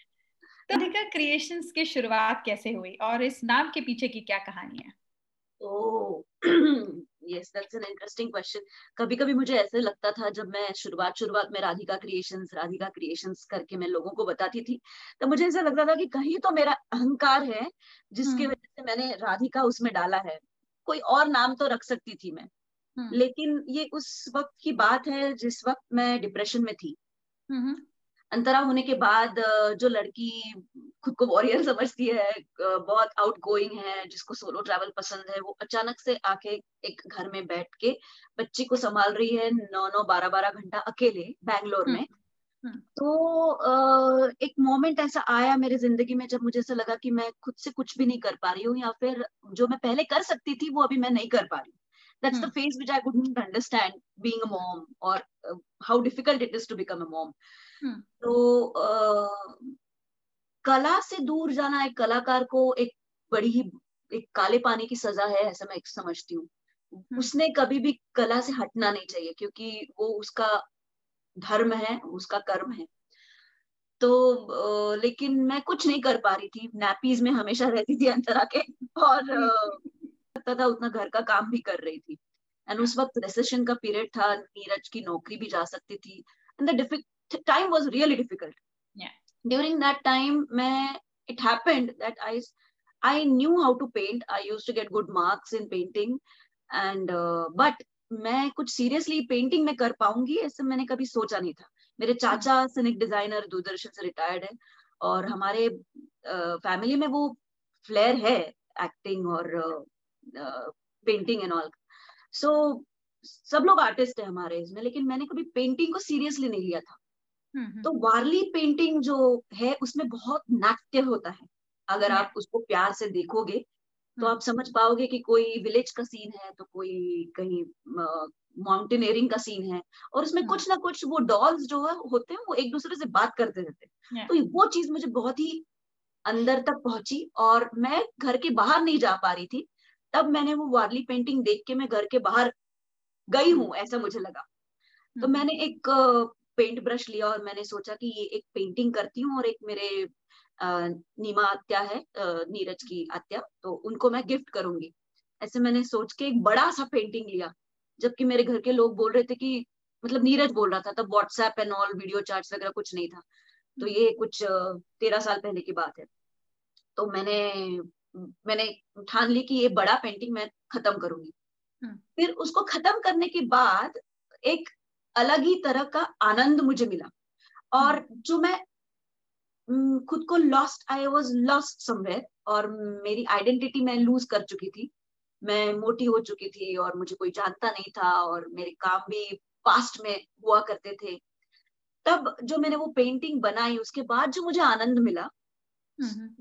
तो अधिका creations की शुरुआत कैसे हुई और इस नाम के पीछे की क्या कहानी है? Yes that's an interesting question कभी कभी मुझे ऐसे लगता था जब मैं शुरुआत शुरुआत में राधिका क्रिएशंस राधिका क्रिएशंस करके मैं लोगों को बताती थी तो मुझे ऐसा लगता था कि कहीं तो मेरा अहंकार है जिसकी हम्म। वजह से मैंने राधिका उसमें डाला है। कोई और नाम तो रख सकती थी मैं। लेकिन ये उस वक्त की बात है जिस वक्त मैं डिप्रेशन में थी। अंतरा होने के बाद जो लड़की खुद को वॉरियर समझती है बहुत आउट गोइंग है जिसको सोलो ट्रैवल पसंद है वो अचानक से आके एक घर में बैठ के बच्ची को संभाल रही है नौ नौ बारह बारह घंटा अकेले बैंगलोर हम्म, में। हम्म। तो एक मोमेंट ऐसा आया मेरी ज़िंदगी में जब मुझे ऐसा लगा कि मैं खुद से कुछ भी नहीं कर पा रही हूँ या फिर जो मैं पहले कर सकती थी वो अभी मैं नहीं कर पा रही that's hmm. the phase which i couldn't understand being a mom or uh, how difficult it is to become a mom hmm. तो uh, कला से दूर जाना एक कलाकार को एक बड़ी ही एक काले पानी की सजा है ऐसा मैं समझती हूँ hmm. उसने कभी भी कला से हटना नहीं चाहिए क्योंकि वो उसका धर्म है उसका कर्म है तो लेकिन मैं कुछ नहीं कर पा रही थी नैपीज में हमेशा रहती थी अंतरा के और सकता था उतना घर का काम भी कर रही थी। एंड उस वक्त रिसेशन का पीरियड था नीरज की नौकरी भी जा सकती थी। And the time was really difficult during that time मैं it happened that I I knew how to paint I used to get good marks in painting and but मैं कुछ सीरियसली पेंटिंग में कर पाऊँगी ऐसे मैंने कभी सोचा नहीं था। मेरे चाचा सिनिक डिज़ाइनर दूरदर्शन से रिटायर्ड है। और हमारे फैमिली uh, में वो फ्लेयर है एक्टिंग और uh, painting and all so सब लोग आर्टिस्ट है हमारे इसमें लेकिन मैंने कभी पेंटिंग को सीरियसली नहीं लिया था। हम्म। तो वार्ली पेंटिंग जो है उसमें बहुत नाट्य होता है। अगर आप उसको प्यार से देखोगे तो हम्म। आप समझ पाओगे कि कोई विलेज का सीन है तो कोई कहीं माउंटेनियरिंग का सीन है। और उसमें कुछ ना कुछ वो डॉल्स जो है होते हैं वो एक दूसरे से बात करते रहते हैं। तो वो चीज़ मुझे बहुत ही अंदर तक पहुँची और मैं घर के बाहर नहीं जा पा रही थी। तब मैंने वो वार्ली पेंटिंग देख के मैं घर के बाहर गई हूँ ऐसा मुझे लगा। तो हम्म। मैंने एक पेंट ब्रश लिया और मैंने सोचा कि ये एक पेंटिंग करती हूँ और एक मेरे नीमा आत्या है नीरज की आत्या तो उनको मैं गिफ्ट करूँगी। ऐसे मैंने सोच के एक बड़ा सा पेंटिंग लिया जबकि मेरे घर के लोग बोल रहे थे कि मतलब नीरज बोल रहा था तब WhatsApp and all video chat वगैरह कुछ नहीं था। तो ये कुछ तेरह साल पहले की बात है। तो मैंने मैंने ठान ली कि ये बड़ा पेंटिंग मैं खत्म करूँगी हम्म। फिर उसको खत्म करने के बाद एक अलग ही तरह का आनंद मुझे मिला और हम्म। जो मैं खुद को lost I was lost somewhere और मेरी आइडेंटिटी मैं लूज कर चुकी थी मैं मोटी हो चुकी थी और मुझे कोई जानता नहीं था और मेरे काम भी पास्ट में हुआ करते थे तब जो मैंने वो पेंटिंग बनाई उसके बाद जो मुझे आनंद मिला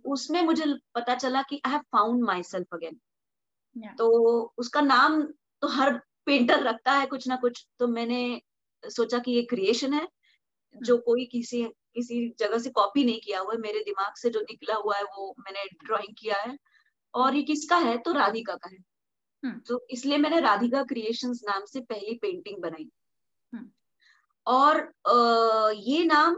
उसमें मुझे पता चला कि I have found myself again तो उसका नाम तो हर पेंटर रखता है कुछ ना कुछ। तो मैंने सोचा कि ये क्रिएशन है जो हम्म। कोई किसी किसी जगह से कॉपी नहीं किया हुआ है मेरे दिमाग से जो निकला हुआ है वो मैंने ड्राइंग किया है। और ये किसका है? तो राधिका का है। हम्म। तो इसलिए मैंने राधिका क्रिएशंस नाम से पहली पेंटिंग बनाई। हम्म। और ये नाम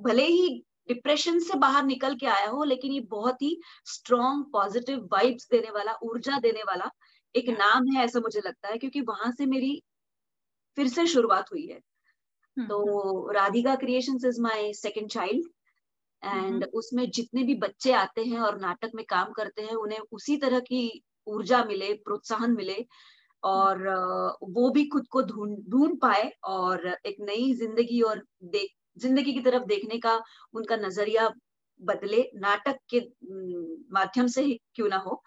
भले ही डिप्रेशन से बाहर निकल के आया हो लेकिन ये बहुत ही स्ट्रॉन्ग पॉजिटिव वाइब्स देने वाला ऊर्जा देने वाला एक नाम है ऐसा मुझे लगता है क्योंकि वहाँ से मेरी फिर से शुरुआत हुई है। हम्म, तो हम्म। Radhika creation is my second child and उसमें जितने भी बच्चे आते हैं और नाटक में काम करते हैं उन्हें उसी तरह की ऊर्जा मिले प्रोत्साहन मिले और वो भी खुद को ढूंढ ढूंढ पाए और एक नई ज़िंदगी और देख ज़िंदगी की तरफ़ देखने का उनका नज़रिया बदले नाटक के माध्यम से ही क्यों ना हो।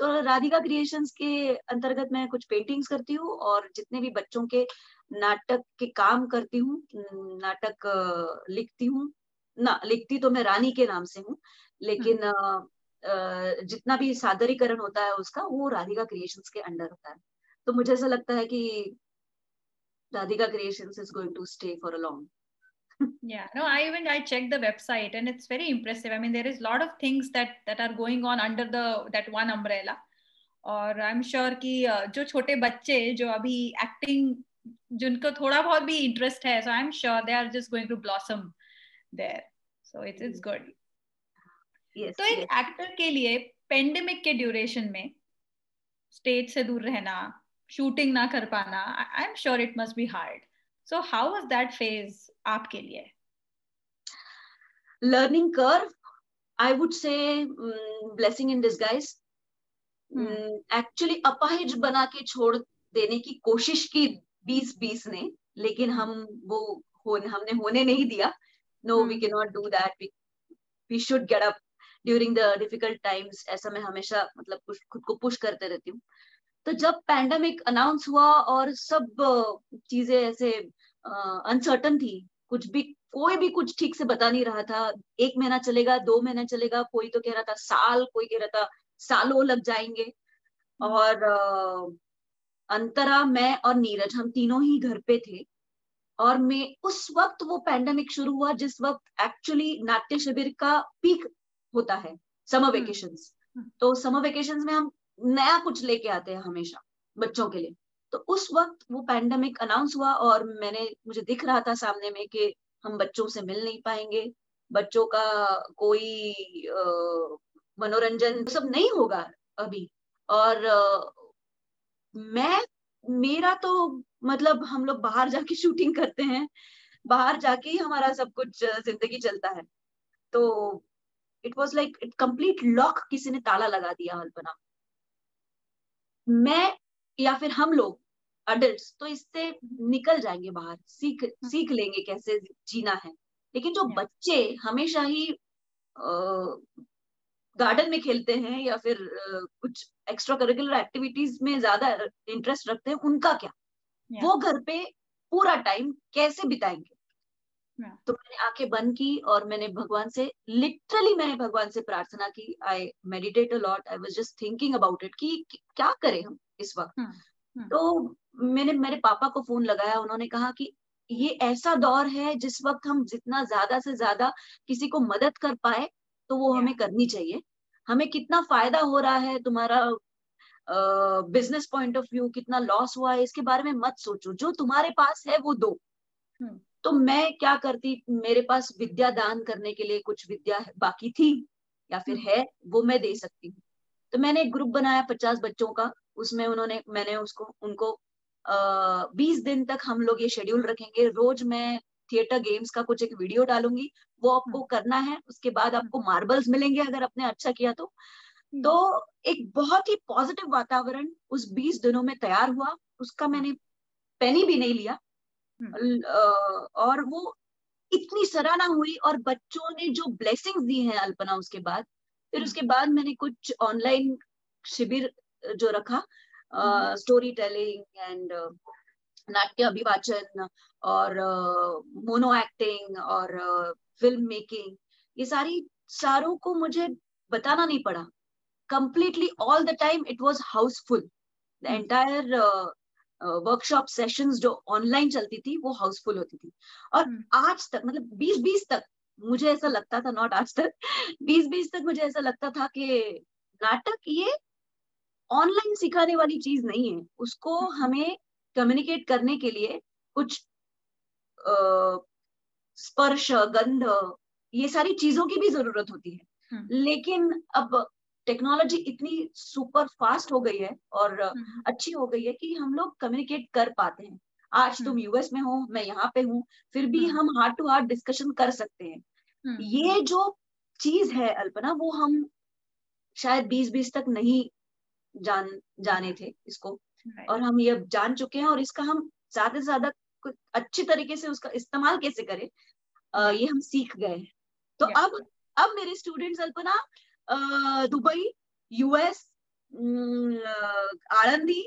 तो राधिका क्रिएशंस के अंतर्गत मैं कुछ पेंटिंग्स करती हूँ और जितने भी बच्चों के नाटक के काम करती हूँ नाटक लिखती हूँ। ना लिखती तो मैं रानी के नाम से हूँ लेकिन हम्म। जितना भी सादरीकरण होता है उसका वो राधिका क्रिएशंस के अंडर होता है। तो मुझे ऐसा लगता है कि Radhika creations is going to stay for a long yeah no i even i checked the website and it's very impressive. I mean there is a lot of things that that are going on under the that one umbrella. और I am sure कि जो छोटे बच्चे जो अभी acting जिनको थोड़ा बहुत भी इंटरेस्ट है so I am sure they are just going to blossom there so it's it's good तो एक एक्टर के लिए पेंडेमिक के ड्यूरेशन में स्टेज से दूर रहना शूटिंग ना कर पाना I am sure it must be hard so how was that phase आपके लिए? Learning curve I would say blessing in disguise actually अपाहिज बना के छोड़ देने की कोशिश की बीस बीस ने लेकिन हम वो हो, हमने होने नहीं दिया। No we can not do that we should get up during the difficult times ऐसा मैं हमेशा मतलब खुद को पुश करते रहती हूँ। तो जब पैंडमिक अनाउंस हुआ और सब चीज़ें ऐसे अनसर्टन थी कुछ भी कोई भी कुछ ठीक से बता नहीं रहा था एक महीना चलेगा दो महीना चलेगा कोई तो कह रहा था साल कोई कह रहा था सालों लग जाएँगे। और अंतरा मैं और नीरज हम तीनों ही घर पे थे और मैं उस वक्त वो पैंडेमिक शुरू हुआ जिस वक्त एक्चुअली नाट्य शिविर का पीक होता है समर वेकेशन हम्म। हम्म। तो समर वेकेशन में हम नया कुछ लेके आते हैं हमेशा बच्चों के लिए। तो उस वक्त वो पैंडमिक अनाउंस हुआ और मैंने, मुझे दिख रहा था सामने में कि हम बच्चों से मिल नहीं पाएँगे, बच्चों का कोई मनोरंजन सब नहीं होगा अभी। और मैं, मेरा तो मतलब हम लोग बाहर जाके शूटिंग करते हैं, बाहर जाके ही हमारा सब कुछ ज़िंदगी चलता है। तो it was like it complete lock किसी ने ताला लगा दिया अल्पना। मैं या फिर हम लोग अडल्ट तो इससे निकल जाएँगे बाहर सीख हाँ। सीख लेंगे कैसे जीना है लेकिन जो बच्चे हमेशा ही गार्डन में खेलते हैं या फिर कुछ एक्स्ट्रा करिकुलर एक्टिविटीज़ में ज़्यादा इंटरेस्ट रखते हैं उनका क्या वो घर पे पूरा टाइम कैसे बिताएँगे. तो मैंने आँखें बंद की और मैंने भगवान से लिटरली मैंने भगवान से प्रार्थना की I meditate a lot I was just thinking about it कि क्या करें हम इस वक्त hmm. Hmm. तो मैंने मेरे पापा को फ़ोन लगाया उन्होंने कहा कि ये ऐसा दौर है जिस वक्त हम जितना ज़्यादा से ज़्यादा किसी को मदद कर पाए तो वो हमें करनी चाहिए हमें कितना फ़ायदा हो रहा है तुम्हारा बिज़नेस पॉइंट ऑफ़ व्यू कितना लॉस हुआ है इसके बारे में मत सोचो जो तुम्हारे पास है वो दो हम्म। तो मैं क्या करती मेरे पास विद्या दान करने के लिए कुछ विद्या बाकी थी या फिर हम्म। है वो मैं दे सकती हूँ तो मैंने एक ग्रुप बनाया पचास बच्चों का उसमें उन्होंने मैंने उसको उनको बीस दिन तक हम लोग ये शेड्यूल रखेंगे रोज मैं थिएटर गेम्स का कुछ एक वीडियो डालूँगी वो आपको हम्म। करना है उसके बाद आपको मार्बल्स मिलेंगे अगर आपने अच्छा किया तो हम्म। तो एक बहुत ही पॉजिटिव वातावरण उस बीस दिनों में तैयार हुआ उसका मैंने पेनी भी नहीं लिया और वो इतनी सराहना हुई और बच्चों ने जो ब्लेसिंग्स दी हैं अल्पना उसके बाद फिर हम्म। उसके बाद मैंने कुछ ऑनलाइन शिविर जो रखा स्टोरी टेलिंग एंड नाट्य अभिवाचन और मोनो एक्टिंग और फ़िल्म मेकिंग ये सारी चारों को मुझे बताना नहीं पड़ा। Completely all the time it was house full the entire workshop sessions जो ऑनलाइन चलती थी वो हाउसफुल होती थी और hmm. आज तक मतलब बीस बीस तक मुझे ऐसा लगता था नॉट आज तक बीस बीस तक मुझे ऐसा लगता था कि नाटक ये ऑनलाइन सिखाने वाली चीज़ नहीं है उसको hmm. हमें कम्युनिकेट करने के लिए कुछ स्पर्श गंध ये सारी चीज़ों की भी ज़रूरत होती है hmm. लेकिन अब टेक्नोलॉजी इतनी सुपर फास्ट हो गई है और हम्म। अच्छी हो गई है कि हम लोग कम्युनिकेट कर पाते हैं। आज तुम यूएस हम्म। में हो मैं यहाँ पे हूँ फिर भी हम्म। हम हार्ट टू हार्ट डिस्कशन कर सकते हैं। ये जो चीज़ है अल्पना वो हम शायद बीस बीस तक नहीं जान जाने थे इसको। और हम ये जान चुके हैं और इसका हम ज़्यादा से ज़्यादा अच्छी तरीके से उसका इस्तेमाल कैसे करें ये हम सीख गए तो अब अब मेरे students Alpana Dubai US Anandi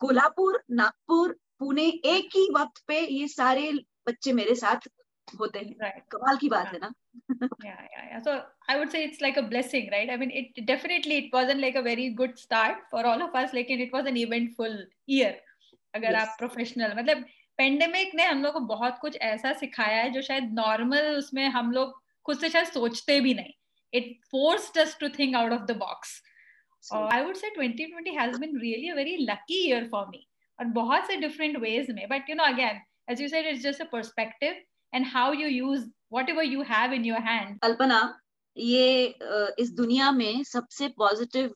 Kolhapur Nagpur Pune एक ही वक्त पे ये सारे बच्चे मेरे साथ होते हैं right. कमाल की बात yeah. है ना yeah yeah yeah so i would say it's like a blessing right i mean it definitely it wasn't like a very good start for all of us लेकिन it was an eventful year अगर yes. आप professional मतलब pandemic ने हम लोग को बहुत कुछ ऐसा सिखाया है जो शायद नॉर्मल उसमें हम लोग खुद से शायद सोचते भी नहीं it forced us to think out of the box so, uh, i would say 2020 has been really a very lucky year for me on bahut se different ways mein but you know again as you said it's just a perspective and how you use whatever you have in your hand alpana ये इस दुनिया में सबसे positive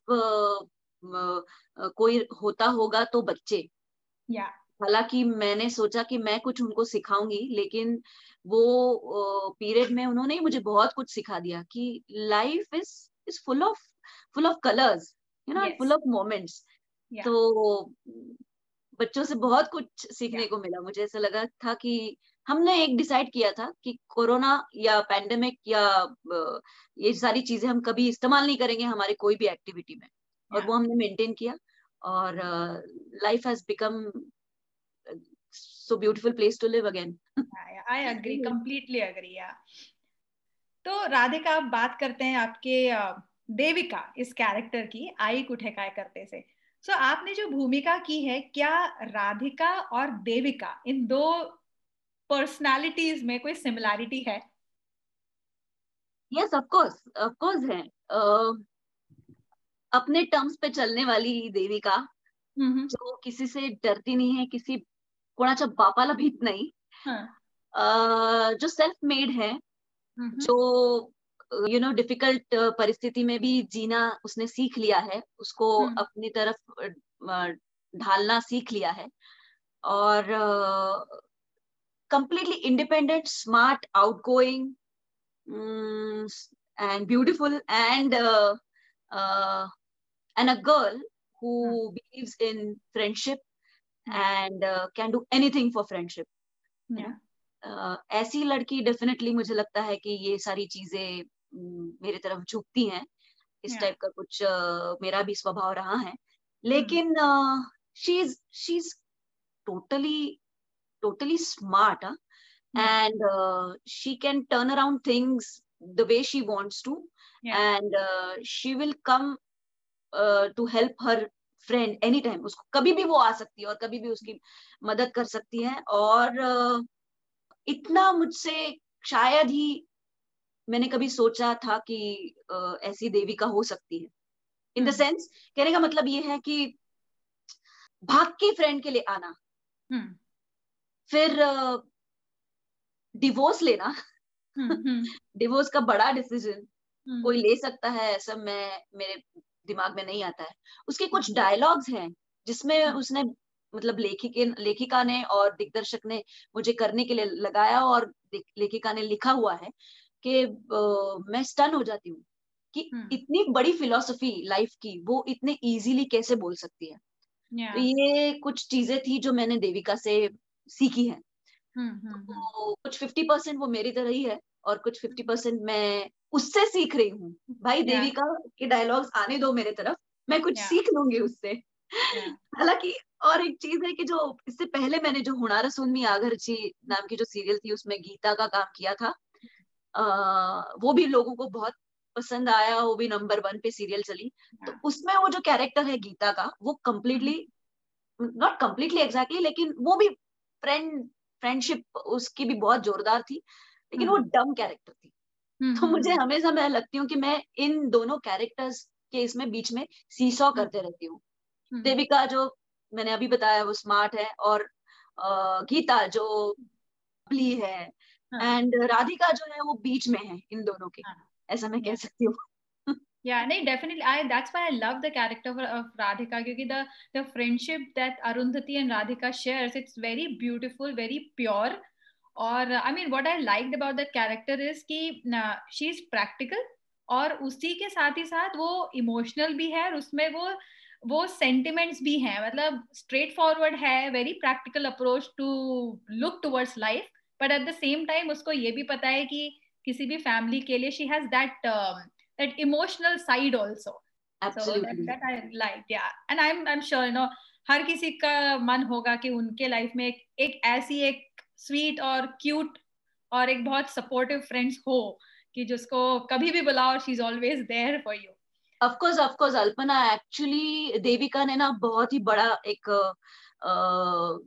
कोई होता होगा तो बच्चे yeah. हालाँकि मैंने सोचा कि मैं कुछ उनको सिखाऊँगी लेकिन वो पीरियड में उन्होंने ही मुझे बहुत कुछ सिखा दिया कि life is is full of full of colours you know full of moments तो बच्चों से बहुत कुछ सीखने yeah. को मिला। मुझे ऐसा लगा था कि हमने एक डिसाइड किया था कि कोरोना या पैंडेमिक या ये सारी चीज़ें हम कभी इस्तेमाल नहीं करेंगे हमारे कोई भी एक्टिविटी में। yeah. और वो हमने मेंटेन किया और life has become so beautiful place to live again. Yeah, i agree completely agree yeah. तो राधिका आप बात करते हैं आपके देविका इस कैरेक्टर की आई कुठे काय करते से। सो so, आपने जो भूमिका की है क्या राधिका और देविका इन दो पर्सनालिटीज में कोई सिमिलैरिटी है? Yes of course of course है। uh, अपने टर्म्स पे चलने वाली देविका mm-hmm. जो किसी से डरती नहीं है किसी कोणाच्या बापाला भीत नाही. जो सेल्फ मेड है जो यू नो डिफ़िकल्ट परिस्थिति में भी जीना उसने सीख लिया है उसको अपनी तरफ़ ढालना सीख लिया है और completely independent smart outgoing and beautiful and and a girl who believes in friendship and can do anything for friendship ऐसी लड़की डेफिनेटली मुझे लगता है कि ये सारी चीज़ें मेरी तरफ़ झुकती हैं। इस टाइप का कुछ uh, मेरा भी स्वभाव रहा है। लेकिन she is she is totally totally smart and she can turn around things the way she wants to and she will come to help her friend any time उसको कभी भी वो आ सकती है और कभी भी उसकी मदद कर सकती है। और इतना मुझसे शायद ही मैंने कभी सोचा था कि ऐसी देवी का हो सकती है। इन द सेंस कहने का मतलब ये है कि भाग के फ्रेंड के लिए आना। फिर डिवोर्स लेना। डिवोर्स का बड़ा डिसीज़न कोई ले सकता है ऐसा मैं मेरे दिमाग में नहीं आता है। उसके कुछ डायलॉग्स हैं जिसमें उसने मतलब लेखिके लेखिका ने और दिग्दर्शक ने मुझे करने के लिए लगाया और लेखिका ने लिखा हुआ है कि मैं स्टन हो जाती हूँ कि इतनी बड़ी फिलोसफी लाइफ की वो इतने इजीली कैसे बोल सकती है? yeah. तो ये कुछ चीज़ें थी जो मैंने देविका से सीखी है। तो कुछ फिफ्टी परसेंट वो मेरी तरह ही है। और कुछ फिफ्टी परसेंट मैं उससे सीख रही हूँ। भाई yeah. देविका के डायलॉग्स आने दो मेरे तरफ़ मैं कुछ yeah. सीख लूँगी उससे। हालाँकि और एक चीज़ है कि जो इससे पहले मैंने जो हुनार सुनमी आगरची नाम की जो सीरियल थी उसमें गीता का काम किया था आ, वो भी लोगों को बहुत पसंद आया वो भी नंबर वन पे सीरियल चली। तो उसमें वो जो कैरेक्टर है गीता का वो कम्प्लीटली नॉट कम्प्लीटली एग्जैक्टली लेकिन वो भी फ्रेंड friend, फ्रेंडशिप उसकी भी बहुत जोरदार थी। लेकिन वो डम कैरेक्टर थी। तो मुझे हमेशा मैं लगती हूँ कि मैं इन दोनों कैरेक्टर्स के इसमें बीच में सीसॉ करते रहती हूँ। देविका जो मैंने अभी बताया वो स्मार्ट है और गीता जो प्ली है एंड राधिका जो है वो बीच में है इन दोनों के। ऐसा मैं कह सकती हूँ। या नहीं definitely I that's why I love the character of Radhika क्योंकि the the friendship that Arundhati and Radhika shares it's very beautiful very pure और I mean what I liked about that character is कि she is practical और उसी के साथ ही साथ वो इमोशनल भी है और उसमें वो वो सेंटिमेंट्स भी हैं। मतलब स्ट्रेट फॉरवर्ड है very practical approach to look towards life but at the same time उसको ये भी पता है कि किसी भी फैमिली के लिए she has that that emotional side also हर किसी का मन होगा कि उनके लाइफ में एक, एक ऐसी एक स्वीट और क्यूट और एक बहुत सपोर्टिव फ्रेंड्स हो कि जिसको कभी भी बुलाओ she is always there for you of course of course Alpana actually Devika ने ना बहुत ही बड़ा एक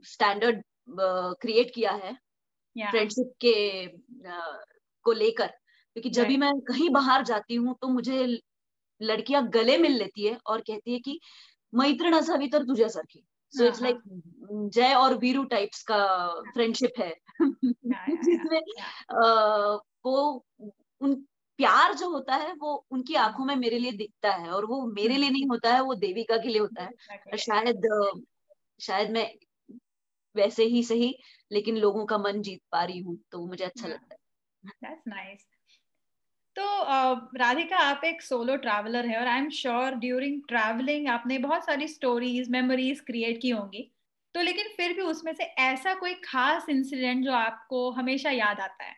स्टैंडर्ड uh, क्रिएट uh, किया है फ्रेंडशिप yeah. के uh, को लेकर। क्योंकि जब भी मैं कहीं बाहर जाती हूँ तो मुझे लड़कियाँ गले मिल लेती है और कहती है कि मैत्रीण असावी तर तुझ्यासारखी सो इट्स लाइक जय और वीरू टाइप्स का फ्रेंडशिप है। जिसमें वो उन प्यार जो होता है वो उनकी. आँखों में मेरे लिए दिखता है और वो मेरे लिए नहीं होता है वो देविका के लिए होता है। शायद शायद मैं वैसे ही सही लेकिन लोगों का मन जीत पा रही हूँ तो मुझे अच्छा लगता है। That's nice. तो राधिका आप एक सोलो ट्रैवलर है और I am sure during travelling आपने बहुत सारी स्टोरीज मेमोरीज क्रिएट की होंगी। तो लेकिन फिर भी उसमें से ऐसा कोई खास इंसिडेंट जो आपको हमेशा याद आता है?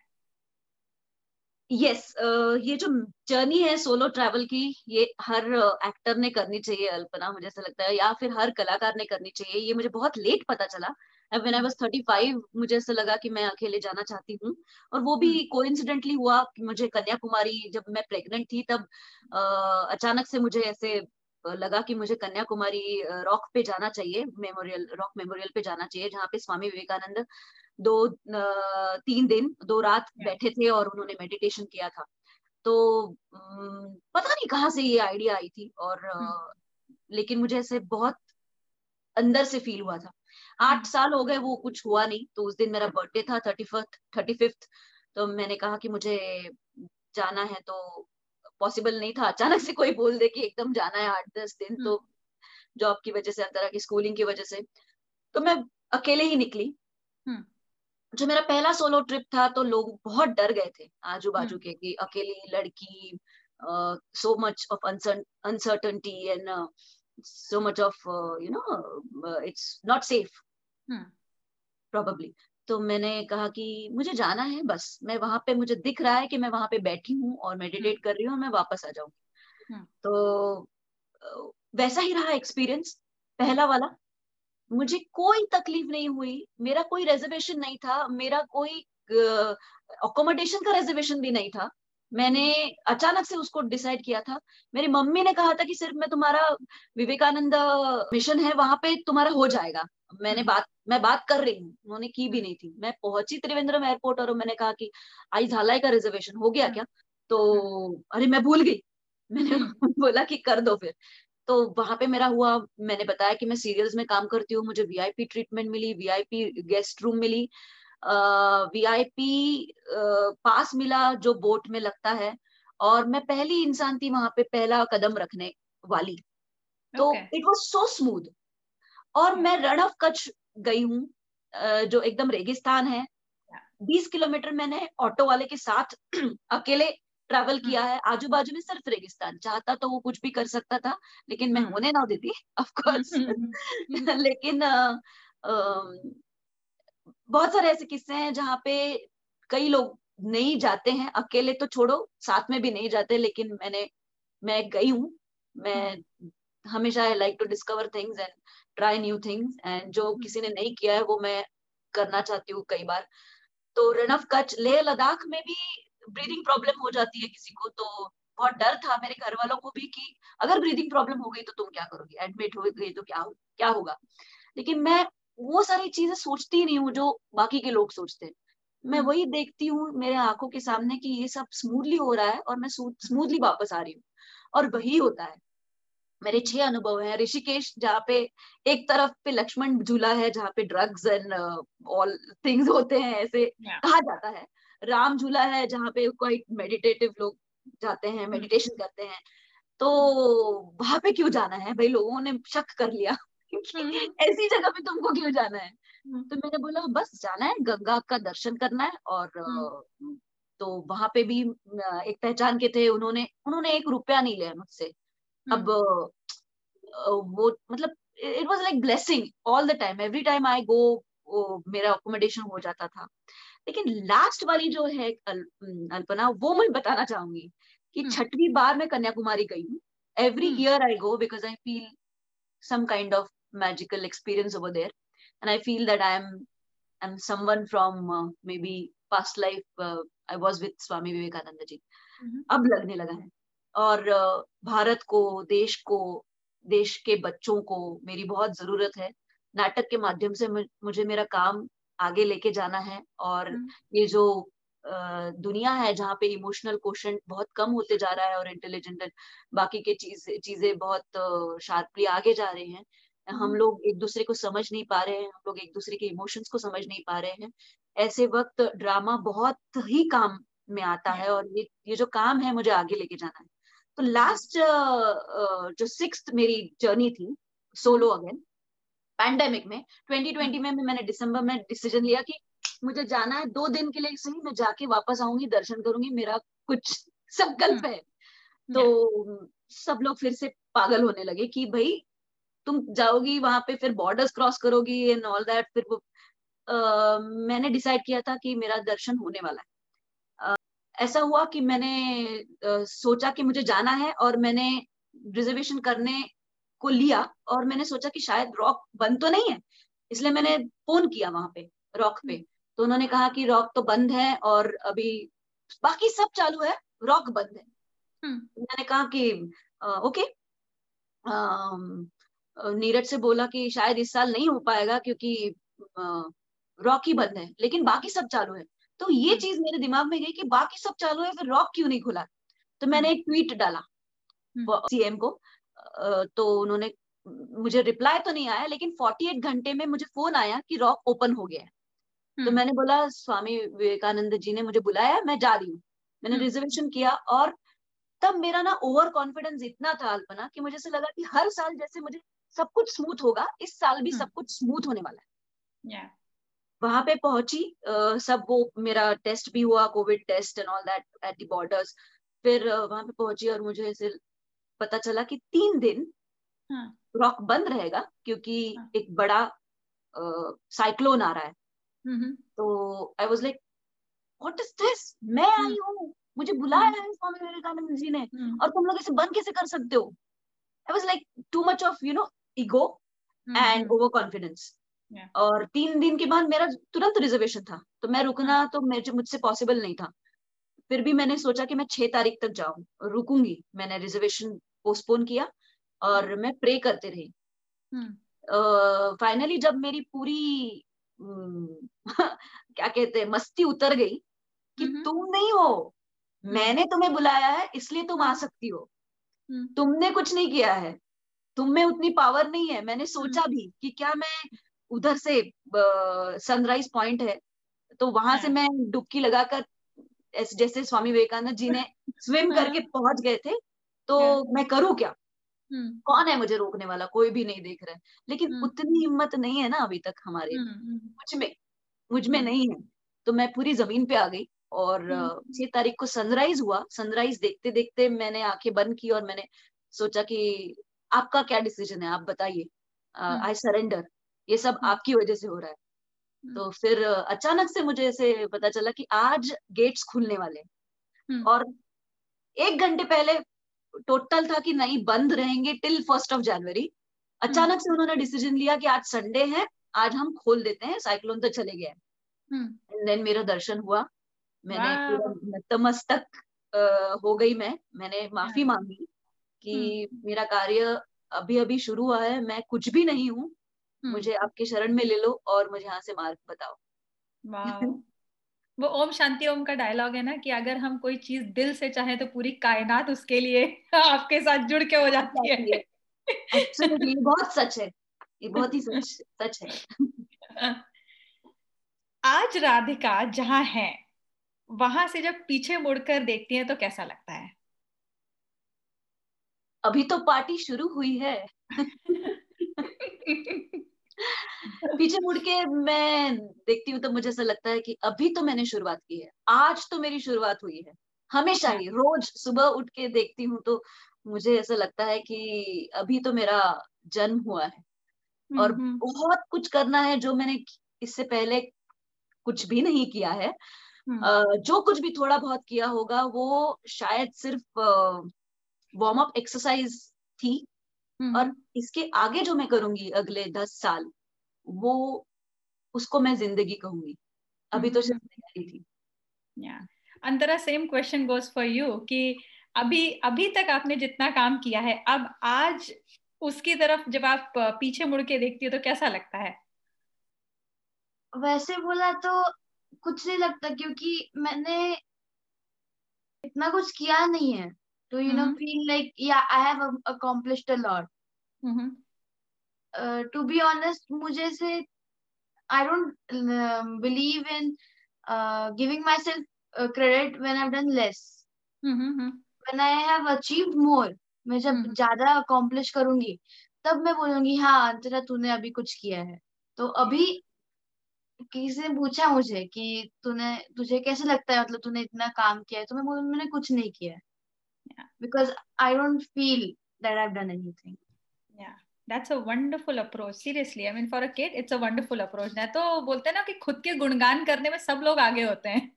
यस yes, uh, ये जो जर्नी है सोलो ट्रैवल की ये हर एक्टर uh, ने करनी चाहिए अल्पना मुझे ऐसा लगता है या फिर हर कलाकार ने करनी चाहिए ये मुझे बहुत लेट पता चला। व्हेन आई वाज 35 मुझे ऐसा लगा कि मैं अकेले जाना चाहती हूँ और वो भी कोइंसिडेंटली हम्म। हुआ कि मुझे कन्याकुमारी जब मैं प्रेग्नेंट थी तब uh, अचानक से मुझे ऐसे लगा कि मुझे कन्याकुमारी रॉक पे जाना चाहिए मेमोरियल रॉक मेमोरियल पे जाना चाहिए जहाँ पे स्वामी विवेकानंद दो तीन दिन दो रात बैठे थे और उन्होंने मेडिटेशन किया था तो पता नहीं कहाँ से ये आइडिया आई थी और हम्म। लेकिन मुझे ऐसे बहुत अंदर से फील हुआ था आठ हम्म। साल हो गए वो कुछ हुआ नहीं। तो उस दिन मेरा बर्थडे था थर्टी फ़र्स्ट थर्टी फिफ्थ तो मैंने कहा कि मुझे जाना है तो पॉसिबल नहीं था। अचानक से कोई बोल दे कि एकदम जाना है आठ दस दिन तो जॉब हम्म। की वजह से अंतरा की स्कूलिंग की वजह से। तो मैं अकेले ही निकली। जो मेरा पहला सोलो ट्रिप था तो लोग बहुत डर गए थे आजू बाजू के कि अकेली लड़की so much of uncertainty and so much of you know it's not safe probably तो मैंने कहा कि मुझे जाना है बस। मैं वहाँ पे मुझे दिख रहा है कि मैं वहाँ पे बैठी हूँ और मेडिटेट कर रही हूँ मैं वापस आ जाऊँगी। तो वैसा ही रहा एक्सपीरियंस पहला वाला। मुझे कोई तकलीफ़ नहीं हुई। मेरा कोई रिजर्वेशन नहीं था। मेरा कोई अकोमोडेशन का रिजर्वेशन भी नहीं था। मैंने अचानक से उसको डिसाइड किया था। मेरी मम्मी ने कहा था कि सिर्फ़ मैं तुम्हारा विवेकानंद मिशन है वहाँ पे तुम्हारा हो जाएगा। मैंने हम्म। बात मैं बात कर रही हूँ उन्होंने की भी नहीं थी। मैं पहुँची त्रिवेंद्रम एयरपोर्ट और मैंने कहा कि आई झालाई का रिजर्वेशन हो गया हम्म। क्या? तो हम्म। अरे मैं भूल गई। मैंने बोला कि कर दो फिर। तो वहाँ पे मेरा हुआ मैंने बताया कि मैं सीरियल्स में काम करती हूँ मुझे वीआईपी ट्रीटमेंट मिली वीआईपी गेस्ट रूम मिली। वीआईपी पास मिला जो बोट में लगता है और मैं पहली इंसान थी वहाँ पे पहला कदम रखने वाली। तो इट वाज सो स्मूथ और मैं रण ऑफ़ कच्छ गई हूँ जो एकदम रेगिस्तान है। बीस किलोमीटर मैंने ऑटो वाले के साथ अकेले ट्रैवल किया हम्म। है। आजू बाजू में सिर्फ़ रेगिस्तान। चाहता तो वो कुछ भी कर सकता था लेकिन मैं हम्म। होने ना देती ऑफ़ कोर्स हम्म, लेकिन बहुत सारे ऐसे किस्से हैं जहाँ पे कई लोग नहीं जाते हैं। अकेले तो छोड़ो साथ में भी नहीं जाते लेकिन मैंने मैं गई हूँ। मैं हमेशा I like to discover things and try new things and जो किसी ने नहीं किया है वो मैं करना चाहती हूँ कई बार। तो रन ऑफ़ कच्छ लेह लद्दाख में भी ब्रीदिंग प्रॉब्लम हो जाती है किसी को तो बहुत डर था मेरे घर वालों को भी कि अगर ब्रीदिंग प्रॉब्लम हो गई तो तुम क्या करोगे? एडमिट हो गई तो क्या हो, क्या होगा? लेकिन मैं वो सारी चीज़ें सोचती ही नहीं हूँ जो बाकी के लोग सोचते हैं मैं हम्म। वही देखती हूँ मेरे आँखों के सामने कि ये सब स्मूथली हो रहा है और मैं स्मूथली वापस आ रही हूँ और वही होता है मेरे छह अनुभव हैं ऋषिकेश जहाँ पे एक तरफ़ पे लक्ष्मण झूला है जहाँ पे ड्रग्स एंड ऑल थिंग्स होते हैं ऐसे yeah. कहा जाता है राम झूला है जहाँ पे कोई मेडिटेटिव लोग जाते हैं मेडिटेशन hmm. करते हैं तो वहाँ पे क्यों जाना है भाई लोगों ने शक कर लिया. ऐसी जगह पे तुमको क्यों जाना है? hmm. तो मैंने बोला बस जाना है गंगा का दर्शन करना है और तो वहाँ पे भी एक पहचान के थे उन्होंने उन्होंने एक रुपया नहीं लिया मुझसे। अब वो मतलब it was like blessing all the time every time I go मेरा अकोमोडेशन हो जाता था। लेकिन लास्ट वाली जो है अल, अल्पना वो मैं बताना चाहूँगी कि हम्म। छठवीं बार मैं कन्याकुमारी गई हूँ। Every year I go because I feel some kind of magical experience over there. And i feel that i am i'm someone from uh, maybe past life uh, i was with swami vivekananda ji mm-hmm. अब लगने लगा है। और uh, Bharat को देश को देश के बच्चों को मेरी बहुत ज़रूरत है। नाटक के माध्यम से मुझे मेरा काम आगे लेके जाना है। और हम्म। ये जो दुनिया है जहाँ पे इमोशनल क्वेश्चन बहुत कम होते जा रहा है और इंटेलिजेंट बाकी के चीज़ चीज़ें बहुत शार्पली आगे जा रहे हैं हम हम्म। लोग एक दूसरे को समझ नहीं पा रहे हैं हम लोग एक दूसरे के इमोशंस को समझ नहीं पा रहे हैं। ऐसे वक्त ड्रामा बहुत ही काम में आता है और ये ये जो काम है मुझे आगे लेके जाना है। तो लास्ट जो सिक्स मेरी जर्नी थी सोलो अगेन पैंडेमिक में 2020 में मैंने दिसंबर में डिसीज़न लिया कि मुझे जाना है दो दिन के लिए सही मैं जाके वापस आऊँगी दर्शन करूँगी मेरा कुछ संकल्प है। तो सब लोग फिर से पागल होने लगे कि भाई तुम जाओगी वहाँ पे फिर बॉर्डर्स क्रॉस करोगी एंड ऑल दैट फिर वो आ, मैंने डिसाइड किया था कि मेरा दर्शन होने वाला है। आ, ऐसा हुआ कि मैंने आ, सोचा कि मुझे जाना है और मैंने रिजर्वेशन करने को लिया और मैंने सोचा कि शायद रॉक बंद तो नहीं है इसलिए मैंने फ़ोन किया वहाँ पे रॉक पे। तो उन्होंने कहा कि रॉक तो बंद है और अभी बाकी सब चालू है रॉक बंद है। हम्म। मैंने कहा कि ओके नीरज से बोला कि शायद इस साल नहीं हो पाएगा क्योंकि रॉक ही बंद है लेकिन बाकी सब चालू है तो ये हम्म। चीज़ मेरे दिमाग में गई कि बाकी सब चालू है फिर रॉक क्यों नहीं खुला तो मैंने हम्म। एक ट्वीट डाला सीएम को तो उन्होंने मुझे रिप्लाई तो नहीं आया लेकिन 48 घंटे में मुझे फ़ोन आया कि रॉक ओपन हो गया है तो हम्म। मैंने बोला स्वामी विवेकानंद जी ने मुझे बुलाया मैं जा रही हूँ मैंने रिजर्वेशन हम्म। किया और तब मेरा ना ओवर कॉन्फिडेंस इतना था अल्पना कि मुझे से लगा कि हर साल जैसे मुझे सब कुछ स्मूथ होगा इस साल भी सब हम्म। कुछ स्मूथ होने वाला है yeah. वहाँ पे पहुँची uh, सब वो मेरा टेस्ट भी हुआ Covid test and all that at the borders फिर uh, वहाँ पे पहुँची और मुझे ऐसे पता चला कि तीन दिन हाँ. रॉक बंद रहेगा क्योंकि हाँ. एक बड़ा साइक्लोन आ रहा है हम्म। तो I was like what is this मैं आई हम्म। हूँ मुझे बुलाया हम्म। है स्वामी विवेकानंद जी ने और तुम लोग इसे बंद कैसे कर सकते हो I was like too much of you know ego and overconfidence और तीन दिन के बाद मेरा तुरंत रिजर्वेशन था। तो मैं रुकना तो मुझे मुझसे पॉसिबल नहीं था। फिर भी मैंने सोचा कि मैं छह तारीख तक जाऊँ। रुकूँगी। मैंने रिजर्वेशन पोस्टपोन किया और हम्म। मैं प्रे करते रही। फाइनली हम्म। uh, जब मेरी पूरी क्या कहते हैं मस्ती उतर गई कि हम्म। तुम नहीं हो। मैंने तुम्हें बुलाया है इसलिए तुम आ सकती हो। तुमने कुछ नहीं किया है। तुम में उतनी पावर नहीं है मैंने सोचा हम्म। भी कि क्या मैं उधर से सनराइज पॉइंट है तो वहाँ से हाँ। मैं डुबकी लगाकर जैसे स्वामी विवेकानंद जी ने स्विम हाँ। करके पहुँच गए थे तो। मैं करूँ क्या हम्म, कौन है मुझे रोकने वाला कोई भी नहीं देख रहा है लेकिन हम्म। उतनी हिम्मत नहीं है ना अभी तक हमारे मुझमें मुझमें। नहीं है तो मैं पूरी ज़मीन पे आ गई और। छह तारीख को सनराइज हुआ सनराइज देखते देखते मैंने आँखें बंद की और मैंने सोचा कि आपका क्या डिसीज़न है? आप बताइए। हम्म। आई सरेंडर ये सब हम्म। आपकी वजह से हो रहा है। हम्म। तो फिर अचानक से मुझे ऐसे पता चला कि आज गेट्स खुलने वाले हैं। हम्म, और एक घंटे पहले टोटल था कि नहीं बंद रहेंगे टिल फ़र्स्ट ऑफ़ जनवरी अचानक से उन्होंने डिसीज़न लिया कि आज संडे है आज हम खोल देते हैं साइक्लोन तो चले गए हम्म। एंड देन मेरा दर्शन हुआ। मैंने नतमस्तक हो गई मैं। मैंने माफ़ी। मांगी। कि हम्म। मेरा कार्य अभी अभी शुरू हुआ है मैं कुछ भी नहीं हूँ हम्म, मुझे आपके शरण में ले लो और मुझे यहाँ से मार्ग बताओ। वो ओम शांति ओम का डायलॉग है ना कि अगर हम कोई चीज़ दिल से चाहे तो पूरी कायनात उसके लिए आपके साथ जुड़ के हो जाती जाती है। ये बहुत सच है। ये बहुत ही सच सच है। आज राधिका जहाँ है वहाँ से जब पीछे मुड़कर देखती है तो कैसा लगता है? अभी तो पार्टी शुरू हुई है। पीछे मुड़ के मैं देखती हूँ तो मुझे ऐसा लगता है कि अभी तो मैंने शुरुआत की है। आज तो मेरी शुरुआत हुई है। हमेशा ही। रोज सुबह उठ के देखती हूँ तो मुझे ऐसा लगता है कि अभी तो मेरा जन्म हुआ है। और हम्म, बहुत कुछ करना है जो मैंने इससे पहले कुछ भी नहीं किया है। हम्म, जो कुछ भी थोड़ा बहुत किया होगा वो शायद सिर्फ़ वार्म अप एक्सरसाइज थी हम्म, और इसके आगे जो मैं करूँगी अगले दस साल वो उसको मैं ज़िंदगी कहूँगी। अभी तो सिर्फ़ तैयारी थी। या Antara same question goes for you कि अभी अभी तक आपने जितना काम किया है अब आज उसकी तरफ़ जब आप पीछे मुड़ के देखती हो तो कैसा लगता है? वैसे बोला तो कुछ नहीं लगता क्योंकि मैंने इतना कुछ किया नहीं है। तो you know hmm. Feel like yeah I have accomplished a lot hmm, to be honest मुझे से I don't believe in giving myself credit when I done less hmm, hmm, when I have achieved more मैं जब हम्म। ज़्यादा accomplish करूँगी तब मैं बोलूँगी हाँ अंतरा तूने अभी कुछ किया है। तो अभी किसी ने पूछा मुझे कि तूने तुझे कैसे लगता है? मतलब तूने इतना काम किया है? तो मैं बोलूँ मैंने कुछ नहीं किया Yeah. Because I don't feel that I done anything Yeah, that's a wonderful approach. Seriously, I mean, for a kid, it's a wonderful approach. ना तो बोलते हैं ना कि खुद के गुणगान करने में सब लोग आगे होते हैं।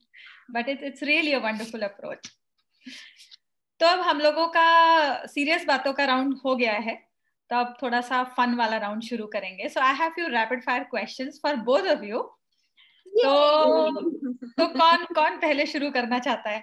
But it's really a wonderful approach तो अब हम लोगों का सीरियस बातों का राउंड हो गया है। तो अब थोड़ा सा फन वाला राउंड शुरू करेंगे। So I have few rapid fire questions for both of you तो तो कौन कौन पहले शुरू करना चाहता है?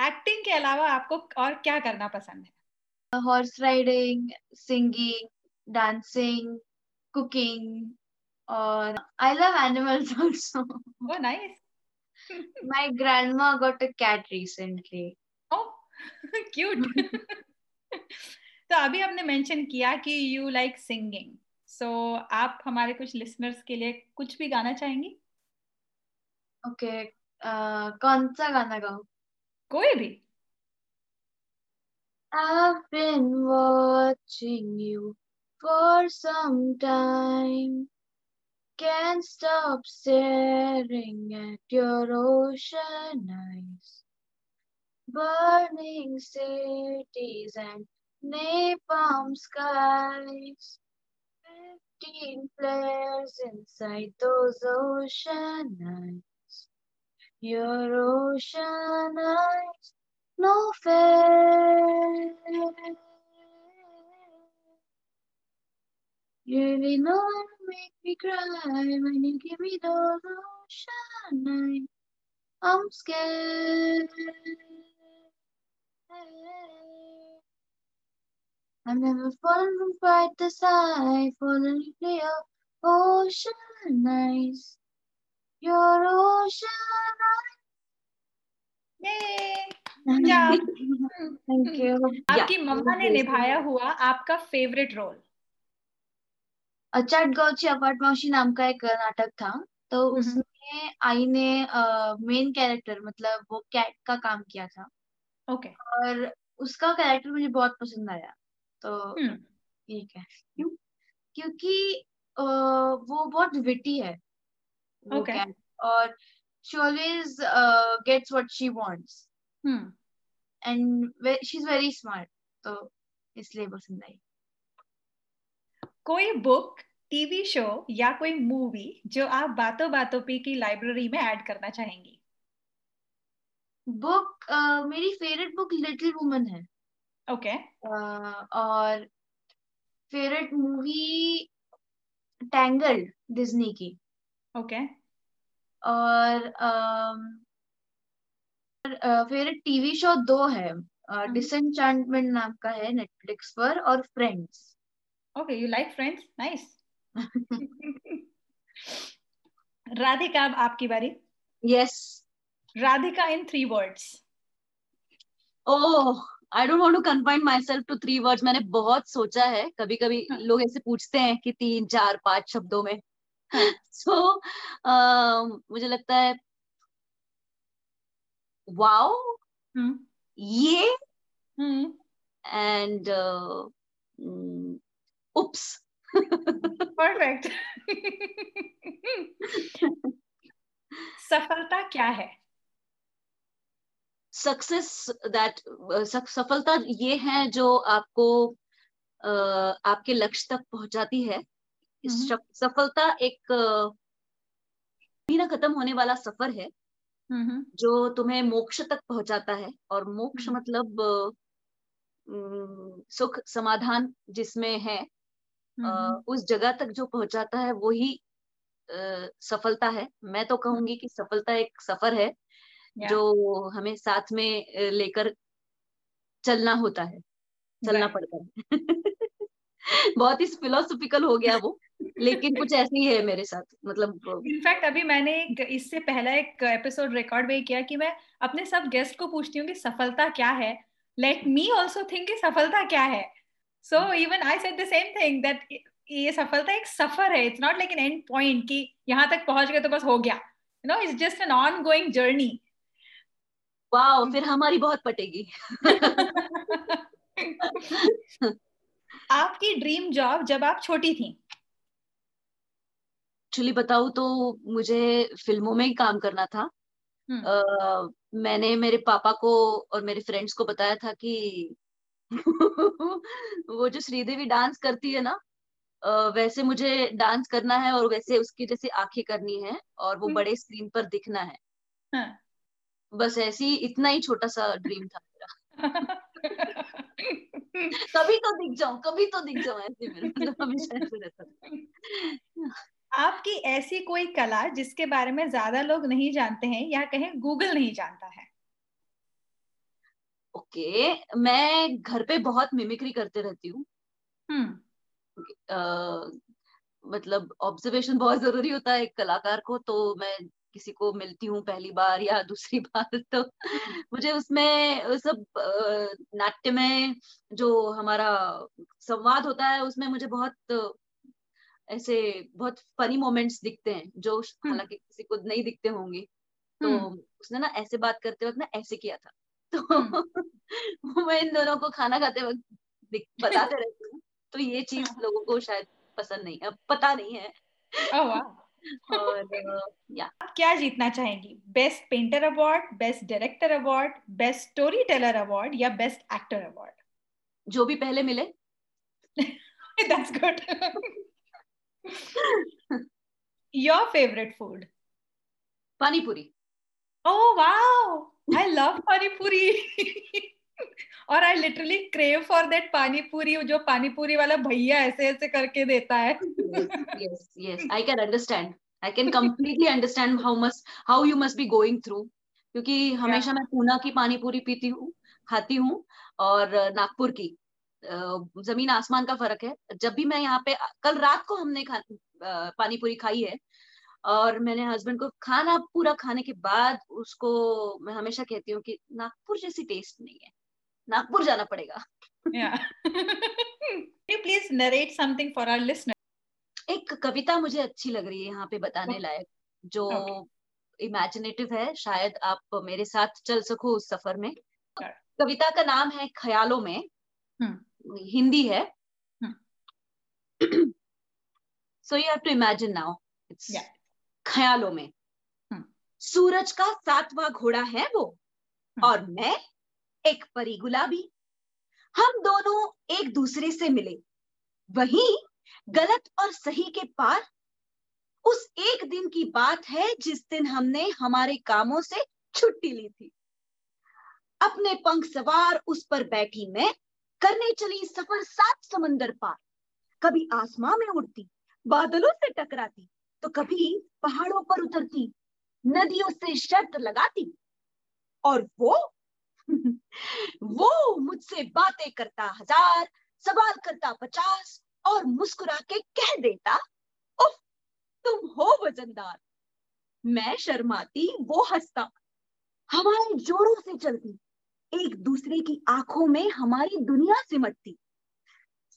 एक्टिंग के अलावा आपको और क्या करना पसंद है horse riding singing dancing cooking और आई लव एनिमल्स आल्सो वो nice My grandma got a cat recently. Oh cute तो अभी आपने मेंशन किया कि यू लाइक सिंगिंग सो आप हमारे कुछ लिसनर्स के लिए कुछ भी गाना चाहेंगी ओके Okay. Uh, कौन सा गाना गाऊं? कोई भी I've been watching you for some time. Can't stop staring at your ocean eyes. Burning cities and napalm skies. Fifteen flares inside those ocean eyes. Your ocean eyes, no fair. You how to make me cry when you give me those ocean eyes. I'm scared. I've never fallen from quite the side, fallen into your ocean eyes. Your ocean. आपकी मम्मा ने निभाया हुआ आपका favourite role चटगावची नाम का एक नाटक था। तो हम्म। उसमें आई ने मेन कैरेक्टर मतलब वो कैट का काम किया था। ओके और उसका कैरेक्टर मुझे बहुत पसंद आया। तो हम्म। ठीक है क्यों? क्योंकि वो बहुत विटी है। Okay. कैट और she always gets what she wants hmm and she is very smart तो इसलिए पसंद आई। कोई बुक टीवी शो या कोई मूवी जो आप बातों बातों पे की लाइब्रेरी में ऐड करना चाहेंगी? बुक मेरी फेवरेट बुक लिटिल वुमन है। ओके अ, और फेवरेट मूवी टैंगल्ड डिज्नी की। ओके। और फेवरेट टीवी शो दो है हम्म। डिसएंचेंटमेंट नाम का है नेटफ्लिक्स पर और friends okay you like friends nice. Radhika अब आपकी बारी। Yes Radhika in three words oh I don't want to confine myself to three words मैंने बहुत सोचा है कभी कभी हाँ. लोग ऐसे पूछते हैं कि तीन चार पाँच शब्दों में। सो मुझे लगता है वाओ हम्म। ये एंड उप्स परफेक्ट सफलता क्या है? सक्सेस दैट सफलता ये है जो आपको uh, आपके लक्ष्य तक पहुंचाती है। इस हम्म। सफलता एक ना खत्म होने वाला सफ़र है। हम्म जो तुम्हें मोक्ष तक पहुंचाता है और मोक्ष हम्म। मतलब सुख समाधान जिसमें है हम्म उस जगह तक जो पहुंचाता है वो ही सफलता है। मैं तो कहूँगी कि सफलता एक सफ़र है जो हमें साथ में लेकर चलना होता है। चलना पड़ता है। बहुत ही फिलोसॉफिकल हो गया वो। लेकिन कुछ ऐसे ही है मेरे साथ मतलब इनफैक्ट अभी मैंने इससे पहला एक एपिसोड रिकॉर्ड भी किया कि मैं अपने सब गेस्ट को पूछती हूँ कि सफलता क्या है। लेट मी ऑल्सो थिंक कि सफलता क्या है। So even I said the same thing that ये सफलता एक सफ़र है। It's not like an end point कि यहाँ तक पहुँच गए तो बस हो गया। You know it's just an ongoing journey wow फिर हमारी बहुत पटेगी। आपकी ड्रीम जॉब जब आप छोटी थी? एक्चुअली बताऊँ तो मुझे फ़िल्मों में ही काम करना था। अ, मैंने मेरे पापा को और मेरे फ्रेंड्स को बताया था कि वो जो श्रीदेवी डांस करती है ना वैसे मुझे डांस करना है और वैसे उसकी जैसे आँखें करनी है और वो हम्म। बड़े स्क्रीन पर दिखना है। हाँ। बस ऐसी इतना ही छोटा सा ड्रीम था मेरा। कभी तो दिख जाऊँ कभी तो दिख जाऊँ ऐसे मेरा मतलब हमेशा ऐसे रहता आपकी ऐसी कोई कला जिसके बारे में ज़्यादा लोग नहीं जानते हैं या कहें गूगल नहीं जानता है? ओके okay, मैं घर पे बहुत मिमिक्री करते रहती हूँ। अ, मतलब ऑब्जर्वेशन बहुत ज़रूरी होता है एक कलाकार को तो मैं किसी को मिलती हूँ पहली बार या दूसरी बार तो मुझे उसमें सब नाट्य में जो हमारा संवाद होता है उसमें मुझे बहुत ऐसे बहुत फनी मोमेंट्स दिखते हैं जो हालाँकि किसी को नहीं दिखते होंगे। तो हम्म, उसने ना ऐसे बात करते वक्त ना ऐसे किया था। हम्म। तो मैं इन दोनों को खाना खाते वक्त बताते रहती हूँ। तो ये चीज़ हाँ। लोगों को शायद पसंद नहीं है पता नहीं है। और या। आप क्या जीतना चाहेंगी? Best painter award best director award best storyteller award या बेस्ट एक्टर अवार्ड जो भी पहले मिले। That's good Your favorite food? Pani puri. Oh wow! I love pani puri. और I literally crave for that pani puri जो पानी पूरी वाला भैया ऐसे ऐसे करके देता है थ्रू क्योंकि हमेशा मैं पूना की पानी पूरी पीती हूँ खाती हूँ और नागपुर की ज़मीन आसमान का फ़र्क है जब भी मैं यहाँ पे कल रात को हमने खा पानी पूरी खाई है और मैंने हस्बैंड को खाना पूरा खाने के बाद उसको मैं हमेशा कहती हूँ कि नागपुर जैसी टेस्ट नहीं है नागपुर जाना पड़ेगा please narrate something for our listener एक कविता मुझे अच्छी लग रही है यहाँ पे बताने. लायक जो इमेजिनेटिव okay. है शायद आप मेरे साथ चल सको उस सफ़र में. कविता का नाम है ख्यालों में hmm. हिंदी है। So you have to imagine now it's ख्यालों में। hmm. सूरज का सातवां घोड़ा है वो। hmm. और मैं एक परी गुलाबी। हम दोनों एक दूसरे से मिले। वही गलत और सही के पार उस एक दिन की बात है जिस दिन हमने हमारे कामों से छुट्टी ली थी। अपने पंख सवार उस पर बैठी मैं करने चली सफ़र सात समंदर पार। कभी आसमां में उड़ती, बादलों से टकराती तो कभी पहाड़ों पर उतरती, नदियों से शर्त लगाती। और वो वो मुझसे बातें करता हज़ार, सवाल करता पचास, और मुस्कुरा के कह देता, उफ, तुम हो वजनदार। मैं शर्माती, वो हंसता। हमारे जोरों से चलती एक दूसरे की आँखों में हमारी दुनिया सिमटती।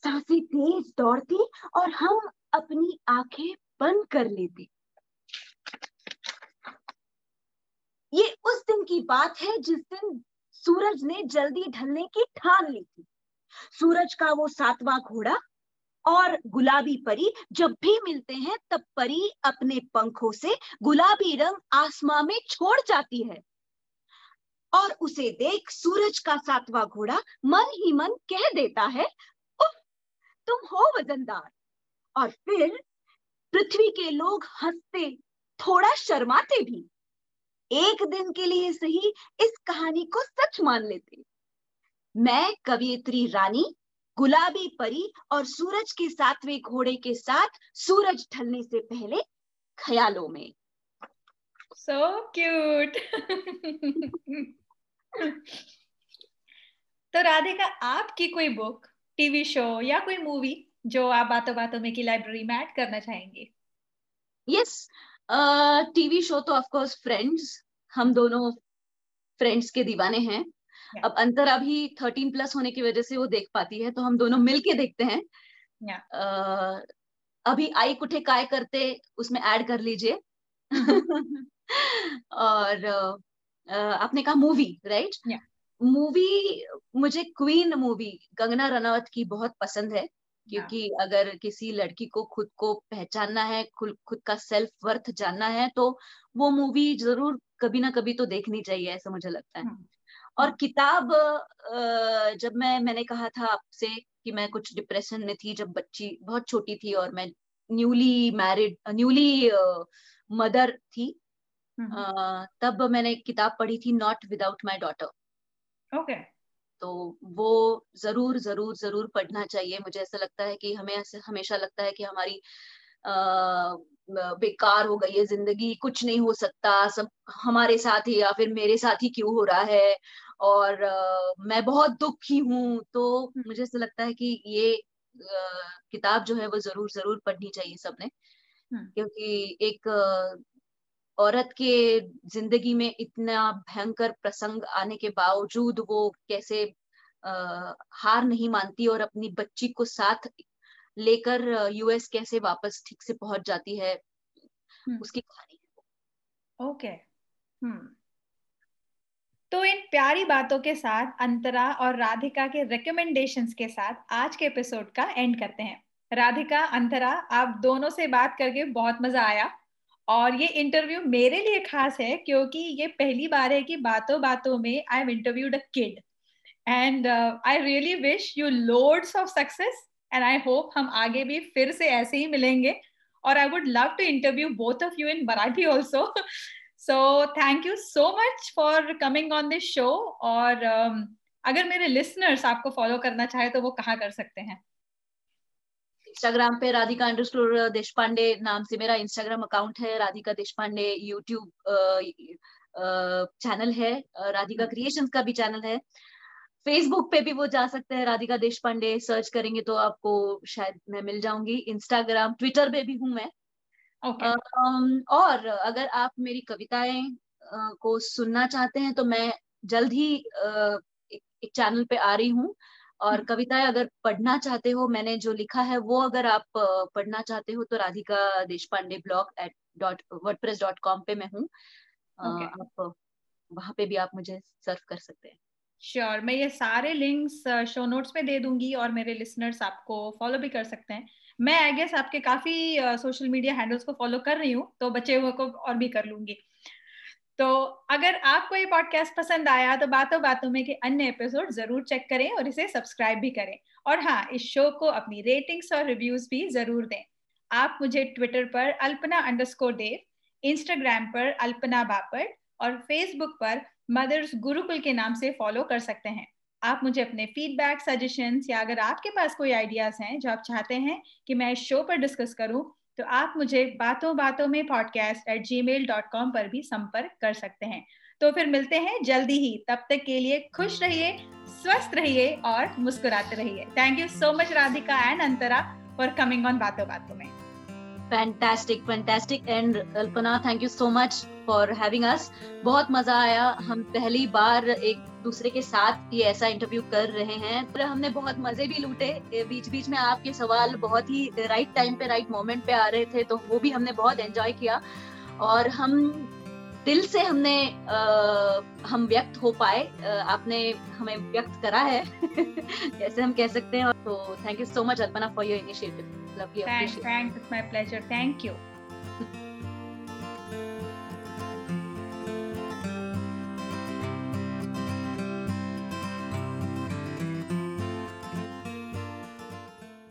साँसें तेज दौड़ती और हम अपनी आँखें बंद कर लेते। ये उस दिन की बात है जिस दिन सूरज ने जल्दी ढलने की ठान ली थी। सूरज का वो सातवां घोड़ा और गुलाबी परी जब भी मिलते हैं तब परी अपने पंखों से गुलाबी रंग आसमां में छोड़ जाती है। और उसे देख सूरज का सातवां घोड़ा मन ही मन कह देता है उफ, तुम हो वजनदार। और फिर पृथ्वी के लोग हँसते थोड़ा शर्माते भी। एक दिन के लिए सही इस कहानी को सच मान लेते। मैं कवियत्री रानी गुलाबी परी और सूरज के सातवें घोड़े के साथ सूरज ढलने से पहले ख्यालों में। सो so क्यूट तो राधिका आपकी कोई बुक टीवी शो या कोई मूवी जो आप बातों बातों में की लाइब्रेरी में ऐड करना चाहेंगे यस टीवी शो तो ऑफ़ कोर्स फ्रेंड्स हम दोनों फ्रेंड्स के दीवाने हैं yeah. अब अंतर अभी थर्टीन प्लस होने की वजह से वो देख पाती है तो हम दोनों मिलके देखते हैं yeah. uh, अभी आई कुठे काय करते उसमें ऐड कर लीजिए और uh, आपने कहा मूवी राइट मूवी मुझे क्वीन मूवी कंगना रनावत की बहुत पसंद है क्योंकि अगर किसी लड़की को खुद को पहचानना है खुद खुद का सेल्फ वर्थ जानना है तो वो मूवी ज़रूर कभी ना कभी तो देखनी चाहिए ऐसा मुझे लगता है। हम्म। और किताब जब मैं मैंने कहा था आपसे कि मैं कुछ डिप्रेशन में थी जब बच्ची बहुत छोटी थी और मैं न्यूली मैरिड न्यूली मदर थी हम्म। तब मैंने एक किताब पढ़ी थी not without my daughter okay. तो वो ज़रूर ज़रूर ज़रूर पढ़ना चाहिए। मुझे ऐसा लगता है कि हमें हमेशा लगता है कि हमारी बेकार हो गई है ज़िंदगी। कुछ नहीं हो सकता। सब हमारे साथ ही या फिर मेरे साथ ही क्यों हो रहा है? और आ, मैं बहुत दुखी हूँ। तो हम्म। मुझे ऐसा लगता है कि ये आ, किताब जो है वो ज़रूर ज़रूर पढ़नी चाहिए सबने। हम्म। क्योंकि एक औरत के ज़िंदगी में इतना भयंकर प्रसंग आने के बावजूद वो कैसे आ, हार नहीं मानती और अपनी बच्ची को साथ लेकर यूएस कैसे वापस ठीक से पहुँच जाती है हम्म। उसकी कहानी। ओके। हम्म। तो इन प्यारी बातों के साथ अंतरा और राधिका के रिकमेंडेशंस के साथ आज के एपिसोड का एंड करते हैं। राधिका अंतरा आप दोनों से बात करके बहुत मज़ा आया। और ये इंटरव्यू मेरे लिए खास है क्योंकि ये पहली बार है कि बातों बातों में I am interviewed a kid and I really wish you loads of success and I hope हम आगे भी फिर से ऐसे ही मिलेंगे. और I would love to interview both of you in Marathi also so thank you so much for coming on this show और um, अगर मेरे लिसनर्स आपको फॉलो करना चाहे तो वो कहाँ कर सकते हैं? इंस्टाग्राम पे राधिका अंडरस्कोर देश पांडे नाम से मेरा इंस्टाग्राम अकाउंट है। राधिका देश पांडे यूट्यूब चैनल है। राधिका क्रिएशंस का भी चैनल है। फेसबुक पे भी वो जा सकते हैं राधिका देश पांडे सर्च करेंगे तो आपको शायद मैं मिल जाऊँगी। इंस्टाग्राम ट्विटर पे भी हूँ मैं। Okay. और अगर आप मेरी कविताएँ को सुनना चाहते हैं तो मैं जल्द ही एक चैनल पे आ रही हूँ। और हम्म। कविताएँ अगर पढ़ना चाहते हो मैंने जो लिखा है वो अगर आप पढ़ना चाहते हो तो Radhika Deshpande blog at dot WordPress dot com पे मैं हूँ okay. आप वहाँ पे भी आप मुझे सर्व कर सकते हैं श्योर sure, मैं ये सारे लिंक्स शो नोट्स में दे दूँगी और मेरे लिसनर्स आपको फॉलो भी कर सकते हैं मैं आई गेस आपके काफ़ी सोशल मीडिया हैंडल्स को फॉलो कर रही हूँ तो बचे हुए को और भी कर लूँगी तो अगर आपको ये पॉडकास्ट पसंद आया तो बातों बातों में के अन्य एपिसोड ज़रूर चेक करें और इसे सब्सक्राइब भी करें। और हाँ इस शो को अपनी रेटिंग्स और रिव्यूज़ भी ज़रूर दें। आप मुझे ट्विटर पर अल्पना अंडरस्कोर देव इंस्टाग्राम पर अल्पना बापट और फेसबुक पर मदर्स गुरुकुल के नाम से फॉलो कर सकते हैं। आप मुझे अपने फीडबैक सजेशंस या अगर आपके पास कोई आइडियाज़ हैं जो आप चाहते हैं कि मैं इस शो पर डिस्कस करूँ तो आप मुझे बातों बातों में podcast at Gmail dot com पर भी संपर्क कर सकते हैं। तो फिर मिलते हैं जल्दी ही। तब तक के लिए खुश रहिए, स्वस्थ रहिए और मुस्कुराते रहिए। Thank you so much Radhika and Antara for coming on बातों बातों में। Fantastic fantastic and Alpana thank you so much for having us बहुत मज़ा आया। हम पहली बार एक दूसरे के साथ ये ऐसा इंटरव्यू कर रहे हैं। तो हमने बहुत मज़े भी लूटे। बीच बीच में आपके सवाल बहुत ही राइट टाइम पे राइट मोमेंट पे आ रहे थे तो वो भी हमने बहुत एंजॉय किया। और हम दिल से हमने आ, हम व्यक्त हो पाए। आपने हमें व्यक्त करा है। ऐसे हम कह सकते हैं। तो thank you so much Alpana for your initiative Lovely. Thanks, thanks. It's my pleasure. Thank you.